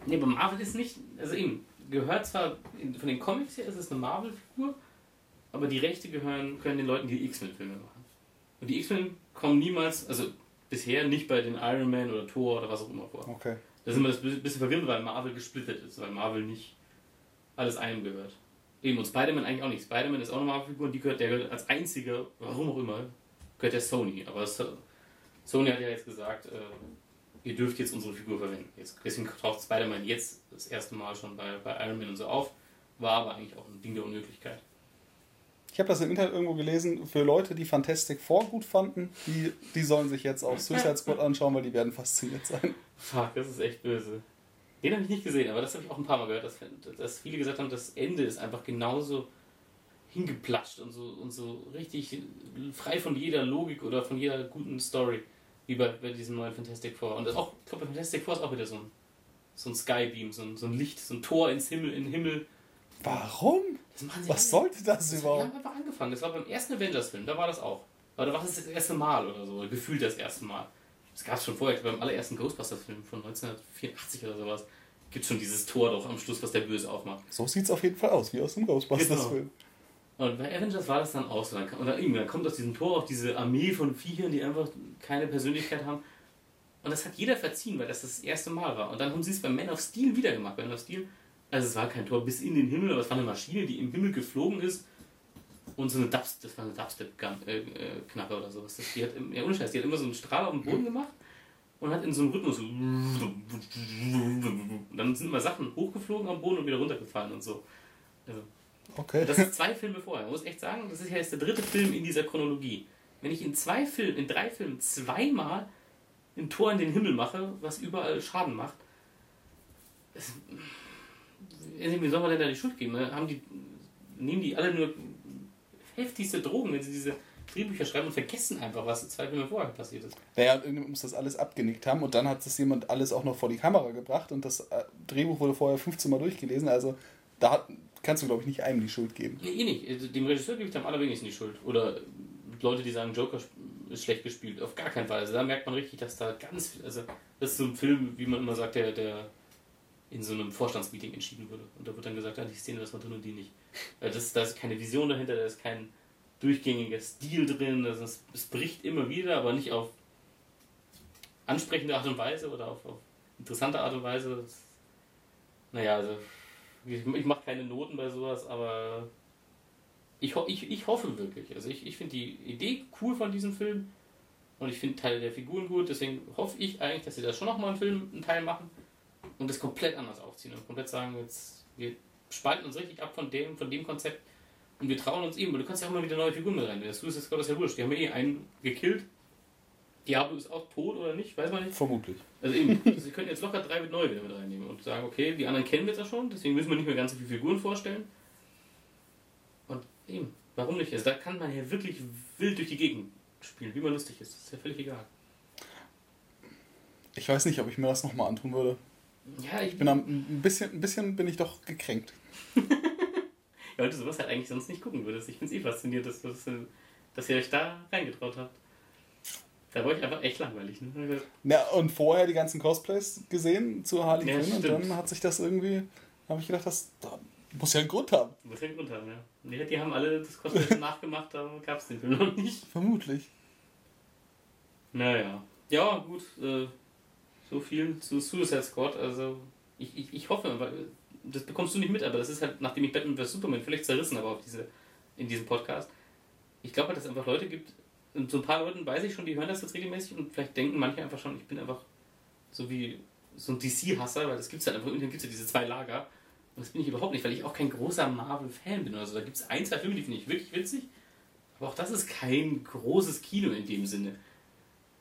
Nee, aber Marvel ist nicht, also eben, gehört zwar von den Comics her, ist es eine Marvel-Figur, aber die Rechte gehören, können den Leuten, die X-Men-Filme machen. Und die X-Men kommen niemals, also bisher nicht bei den Iron Man oder Thor oder was auch immer vor. Okay. Das ist immer das bisschen verwirrend, weil Marvel gesplittet ist, weil Marvel nicht alles einem gehört. Eben, und Spider-Man eigentlich auch nicht. Spider-Man ist auch eine Marvel-Figur und die gehört, der gehört als einziger, warum auch immer, gehört der Sony. Aber Sony hat ja jetzt gesagt, äh, ihr dürft jetzt unsere Figur verwenden. Jetzt, deswegen taucht Spider-Man jetzt das erste Mal schon bei, bei Iron Man und so auf. War aber eigentlich auch ein Ding der Unmöglichkeit. Ich habe das im Internet irgendwo gelesen, für Leute, die Fantastic Four gut fanden, die, die sollen sich jetzt auch Suicide Squad anschauen, weil die werden fasziniert sein. Fuck, das ist echt böse. Den habe ich nicht gesehen, aber das habe ich auch ein paar Mal gehört, dass, dass viele gesagt haben, das Ende ist einfach genauso hingeplatscht und so, und so richtig frei von jeder Logik oder von jeder guten Story. Wie bei, bei diesem neuen Fantastic Four. Und auch, ich glaube, bei Fantastic Four ist auch wieder so ein, so ein Skybeam, so ein, so ein Licht, so ein Tor ins Himmel, in den Himmel. Warum? Was sollte das, das überhaupt? Wir haben einfach angefangen. Das war beim ersten Avengers-Film, da war das auch. Aber da war das das erste Mal oder so, gefühlt das erste Mal. Das gab es schon vorher, beim allerersten Ghostbusters-Film von 1984 oder sowas. Gibt schon dieses Tor doch am Schluss, was der Böse aufmacht. So sieht es auf jeden Fall aus, wie aus dem Ghostbusters-Film. Und bei Avengers war das dann auch so. Und dann, dann kommt aus diesem Tor auch diese Armee von Viechern, die einfach keine Persönlichkeit haben. Und das hat jeder verziehen, weil das das erste Mal war. Und dann haben sie es bei Man of Steel wieder gemacht. Man of Steel, also es war kein Tor bis in den Himmel, aber es war eine Maschine, die im Himmel geflogen ist. Und so eine Dubstep, das war eine Dubstep-Knappe äh, oder sowas. Die hat, ja, ohne Scheiß, die hat immer so einen Strahl auf dem Boden gemacht und hat in so einem Rhythmus so. Und dann sind immer Sachen hochgeflogen am Boden und wieder runtergefallen und so. Also, okay. Das ist zwei Filme vorher. Ich muss echt sagen, das ist ja jetzt der dritte Film in dieser Chronologie. Wenn ich in zwei Filmen, in drei Filmen zweimal ein Tor in den Himmel mache, was überall Schaden macht, es, wie soll man denn da die Schuld geben? Ne? Haben die, nehmen die alle nur heftigste Drogen, wenn sie diese Drehbücher schreiben und vergessen einfach, was zwei Filme vorher passiert ist. Naja, irgendwie muss das alles abgenickt haben und dann hat das jemand alles auch noch vor die Kamera gebracht und das äh, Drehbuch wurde vorher 15 Mal durchgelesen, also da hat, kannst du, glaube ich, nicht einem die Schuld geben. Nee, eh nicht. Also, dem Regisseur gebe ich am allerwenigsten die Schuld. Oder Leute, die sagen, Joker ist schlecht gespielt. Auf gar keinen Fall. Also da merkt man richtig, dass da ganz viel, also das ist so ein Film, wie man immer sagt, der, der in so einem Vorstandsmeeting entschieden wurde. Und da wird dann gesagt, ja, die Szene, das war drin und die nicht. Das, da ist keine Vision dahinter, da ist kein durchgängiger Stil drin. Das ist, es bricht immer wieder, aber nicht auf ansprechende Art und Weise oder auf, auf interessante Art und Weise. Das, naja, also ich, ich mache keine Noten bei sowas, aber ich, ich, ich hoffe wirklich. Also ich, ich finde die Idee cool von diesem Film und ich finde Teile der Figuren gut, deswegen hoffe ich eigentlich, dass sie da schon nochmal einen Film, einen Teil machen und das komplett anders aufziehen und komplett sagen, jetzt, wir spalten uns richtig ab von dem, von dem Konzept und wir trauen uns ihm. Und du kannst ja auch mal wieder neue Figuren mit rein. Das Suicide Squad ist ja wurscht. Die haben ja eh einen gekillt. Diablo ist auch tot oder nicht? Weiß man nicht. Vermutlich. Also eben, sie können jetzt locker drei neue wieder mit reinnehmen und sagen, okay, die anderen kennen wir jetzt ja schon, deswegen müssen wir nicht mehr ganz so viele Figuren vorstellen. Und eben, warum nicht? Also da kann man ja wirklich wild durch die Gegend spielen, wie man lustig ist. Das ist ja völlig egal. Ich weiß nicht, ob ich mir das nochmal antun würde. Ja, ich bin am, ein bisschen, ein bisschen bin ich doch gekränkt. weil du sowas halt eigentlich sonst nicht gucken würdest. Ich finde es eh faszinierend, dass, dass, dass ihr euch da reingetraut habt. Da war ich einfach echt langweilig. Ne? Ja, und vorher die ganzen Cosplays gesehen zu Harley ja, Quinn und dann hat sich das irgendwie, habe ich gedacht, das da muss ja einen Grund haben. Muss ja einen Grund haben, ja. Die, die haben alle das Cosplay nachgemacht, aber gab es den Film noch nicht. Vermutlich. Naja. Ja, gut. Äh, so viel zu Suicide Squad. Also, ich, ich, ich hoffe, weil das bekommst du nicht mit, aber das ist halt, nachdem ich Batman vs. Superman völlig zerrissen habe auf diese, in diesem Podcast. Ich glaube halt, dass es einfach Leute gibt, so ein paar Leuten weiß ich schon, die hören das jetzt regelmäßig und vielleicht denken manche einfach schon, ich bin einfach so wie so ein DC-Hasser, weil das gibt es halt einfach, irgendwie gibt es ja diese zwei Lager. Und das bin ich überhaupt nicht, weil ich auch kein großer Marvel-Fan bin. Also da gibt es ein, zwei Filme, die finde ich wirklich witzig, aber auch das ist kein großes Kino in dem Sinne.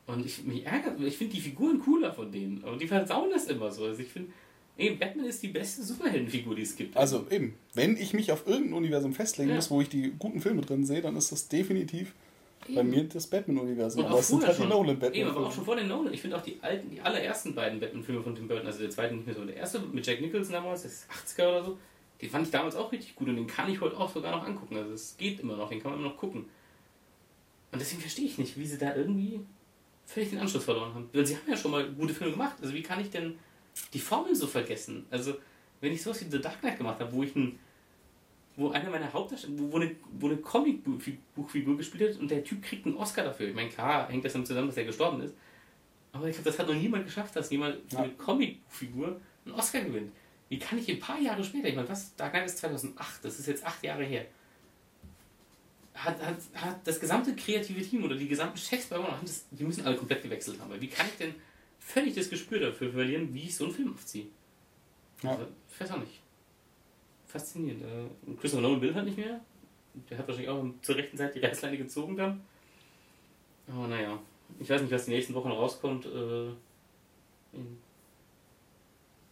Und ich mich ärgert, ich finde die Figuren cooler von denen, aber die versauen das immer so. Also ich finde, Eben, Batman ist die beste Superheldenfigur, die es gibt. Also eben, wenn ich mich auf irgendein Universum festlegen ja. muss, wo ich die guten Filme drin sehe, dann ist das definitiv. Bei mir das Batman-Universum. Aber es sind halt die nolan batman Eben, aber auch schon vor den Nolan. Ich finde auch die alten, die allerersten beiden Batman-Filme von Tim Burton, also der zweite nicht mehr so, der erste mit Jack Nicholson damals, das ist 80er oder so, den fand ich damals auch richtig gut und den kann ich heute auch sogar noch angucken. Also es geht immer noch, den kann man immer noch gucken. Und deswegen verstehe ich nicht, wie sie da irgendwie völlig den Anschluss verloren haben. Weil sie haben ja schon mal gute Filme gemacht. Also wie kann ich denn die Formel so vergessen. Also, wenn ich sowas wie The Dark Knight gemacht habe, wo ich ein, wo einer meiner Hauptdarsteller, wo, eine, wo eine Comicbuchfigur gespielt hat und der Typ kriegt einen Oscar dafür. Ich meine, klar, hängt das damit zusammen, dass er gestorben ist. Aber ich glaube, das hat noch niemand geschafft, dass jemand für ja. eine Comicbuchfigur einen Oscar gewinnt. Wie kann ich ein paar Jahre später, ich meine, was, Dark Knight ist 2008, das ist jetzt acht Jahre her, hat, hat, hat das gesamte kreative Team oder die gesamten Chefs bei uns, die müssen alle komplett gewechselt haben. Weil wie kann ich denn völlig das Gespür dafür verlieren, wie ich so einen Film aufziehe. Ja. Also, ich weiß auch nicht. Faszinierend. Äh, Christopher Nolan will halt nicht mehr. Der hat wahrscheinlich auch zur rechten Zeit die Reißleine gezogen dann. Aber naja, ich weiß nicht, was die nächsten Wochen rauskommt äh, in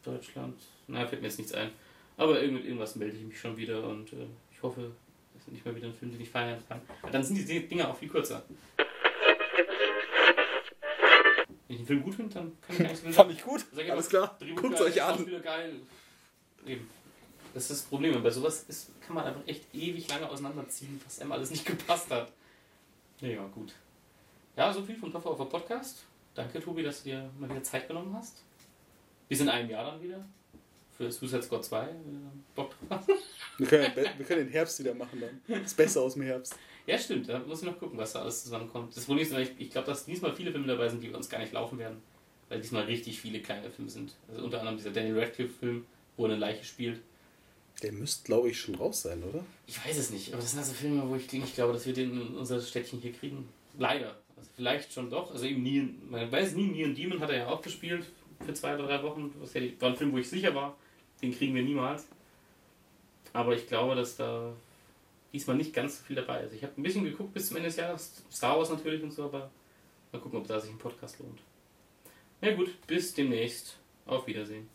Deutschland. Na, fällt mir jetzt nichts ein. Aber irgend, irgendwas melde ich mich schon wieder und äh, ich hoffe, das ist nicht mal wieder ein Film, den ich feiern kann. Aber dann sind die Dinge auch viel kürzer. Wenn ich einen Film gut finde, dann kann ich gar nichts mehr Fand ich gut. Ich Alles klar. Guckt euch an. Geil. Eben. Das ist das Problem. Bei sowas ist, kann man einfach echt ewig lange auseinanderziehen, was einem alles nicht gepasst hat. Naja, gut. Ja, so viel vom Puffer auf der Podcast. Danke, Tobi, dass du dir mal wieder Zeit genommen hast. Bis in einem Jahr dann wieder. Für Suicide Squad 2. Bock drauf. Wir können, wir können den Herbst wieder machen dann. Ist besser aus dem Herbst. Ja, stimmt. Da muss ich noch gucken, was da alles zusammenkommt. Das Problem ist, ich, ich glaube, dass diesmal viele Filme dabei sind, die uns gar nicht laufen werden. Weil diesmal richtig viele kleine Filme sind. Also unter anderem dieser Daniel Radcliffe-Film, wo er eine Leiche spielt. Der müsste, glaube ich, schon raus sein, oder? Ich weiß es nicht, aber das sind also Filme, wo ich nicht glaube, dass wir den in unser Städtchen hier kriegen. Leider. Also vielleicht schon doch. Also eben nie, man weiß nie, Neon Demon hat er ja auch gespielt für zwei oder drei Wochen. Das war ein Film, wo ich sicher war, den kriegen wir niemals. Aber ich glaube, dass da diesmal nicht ganz so viel dabei ist. Ich habe ein bisschen geguckt bis zum Ende des Jahres, Star Wars natürlich und so, aber mal gucken, ob da sich ein Podcast lohnt. Na gut, bis demnächst. Auf Wiedersehen.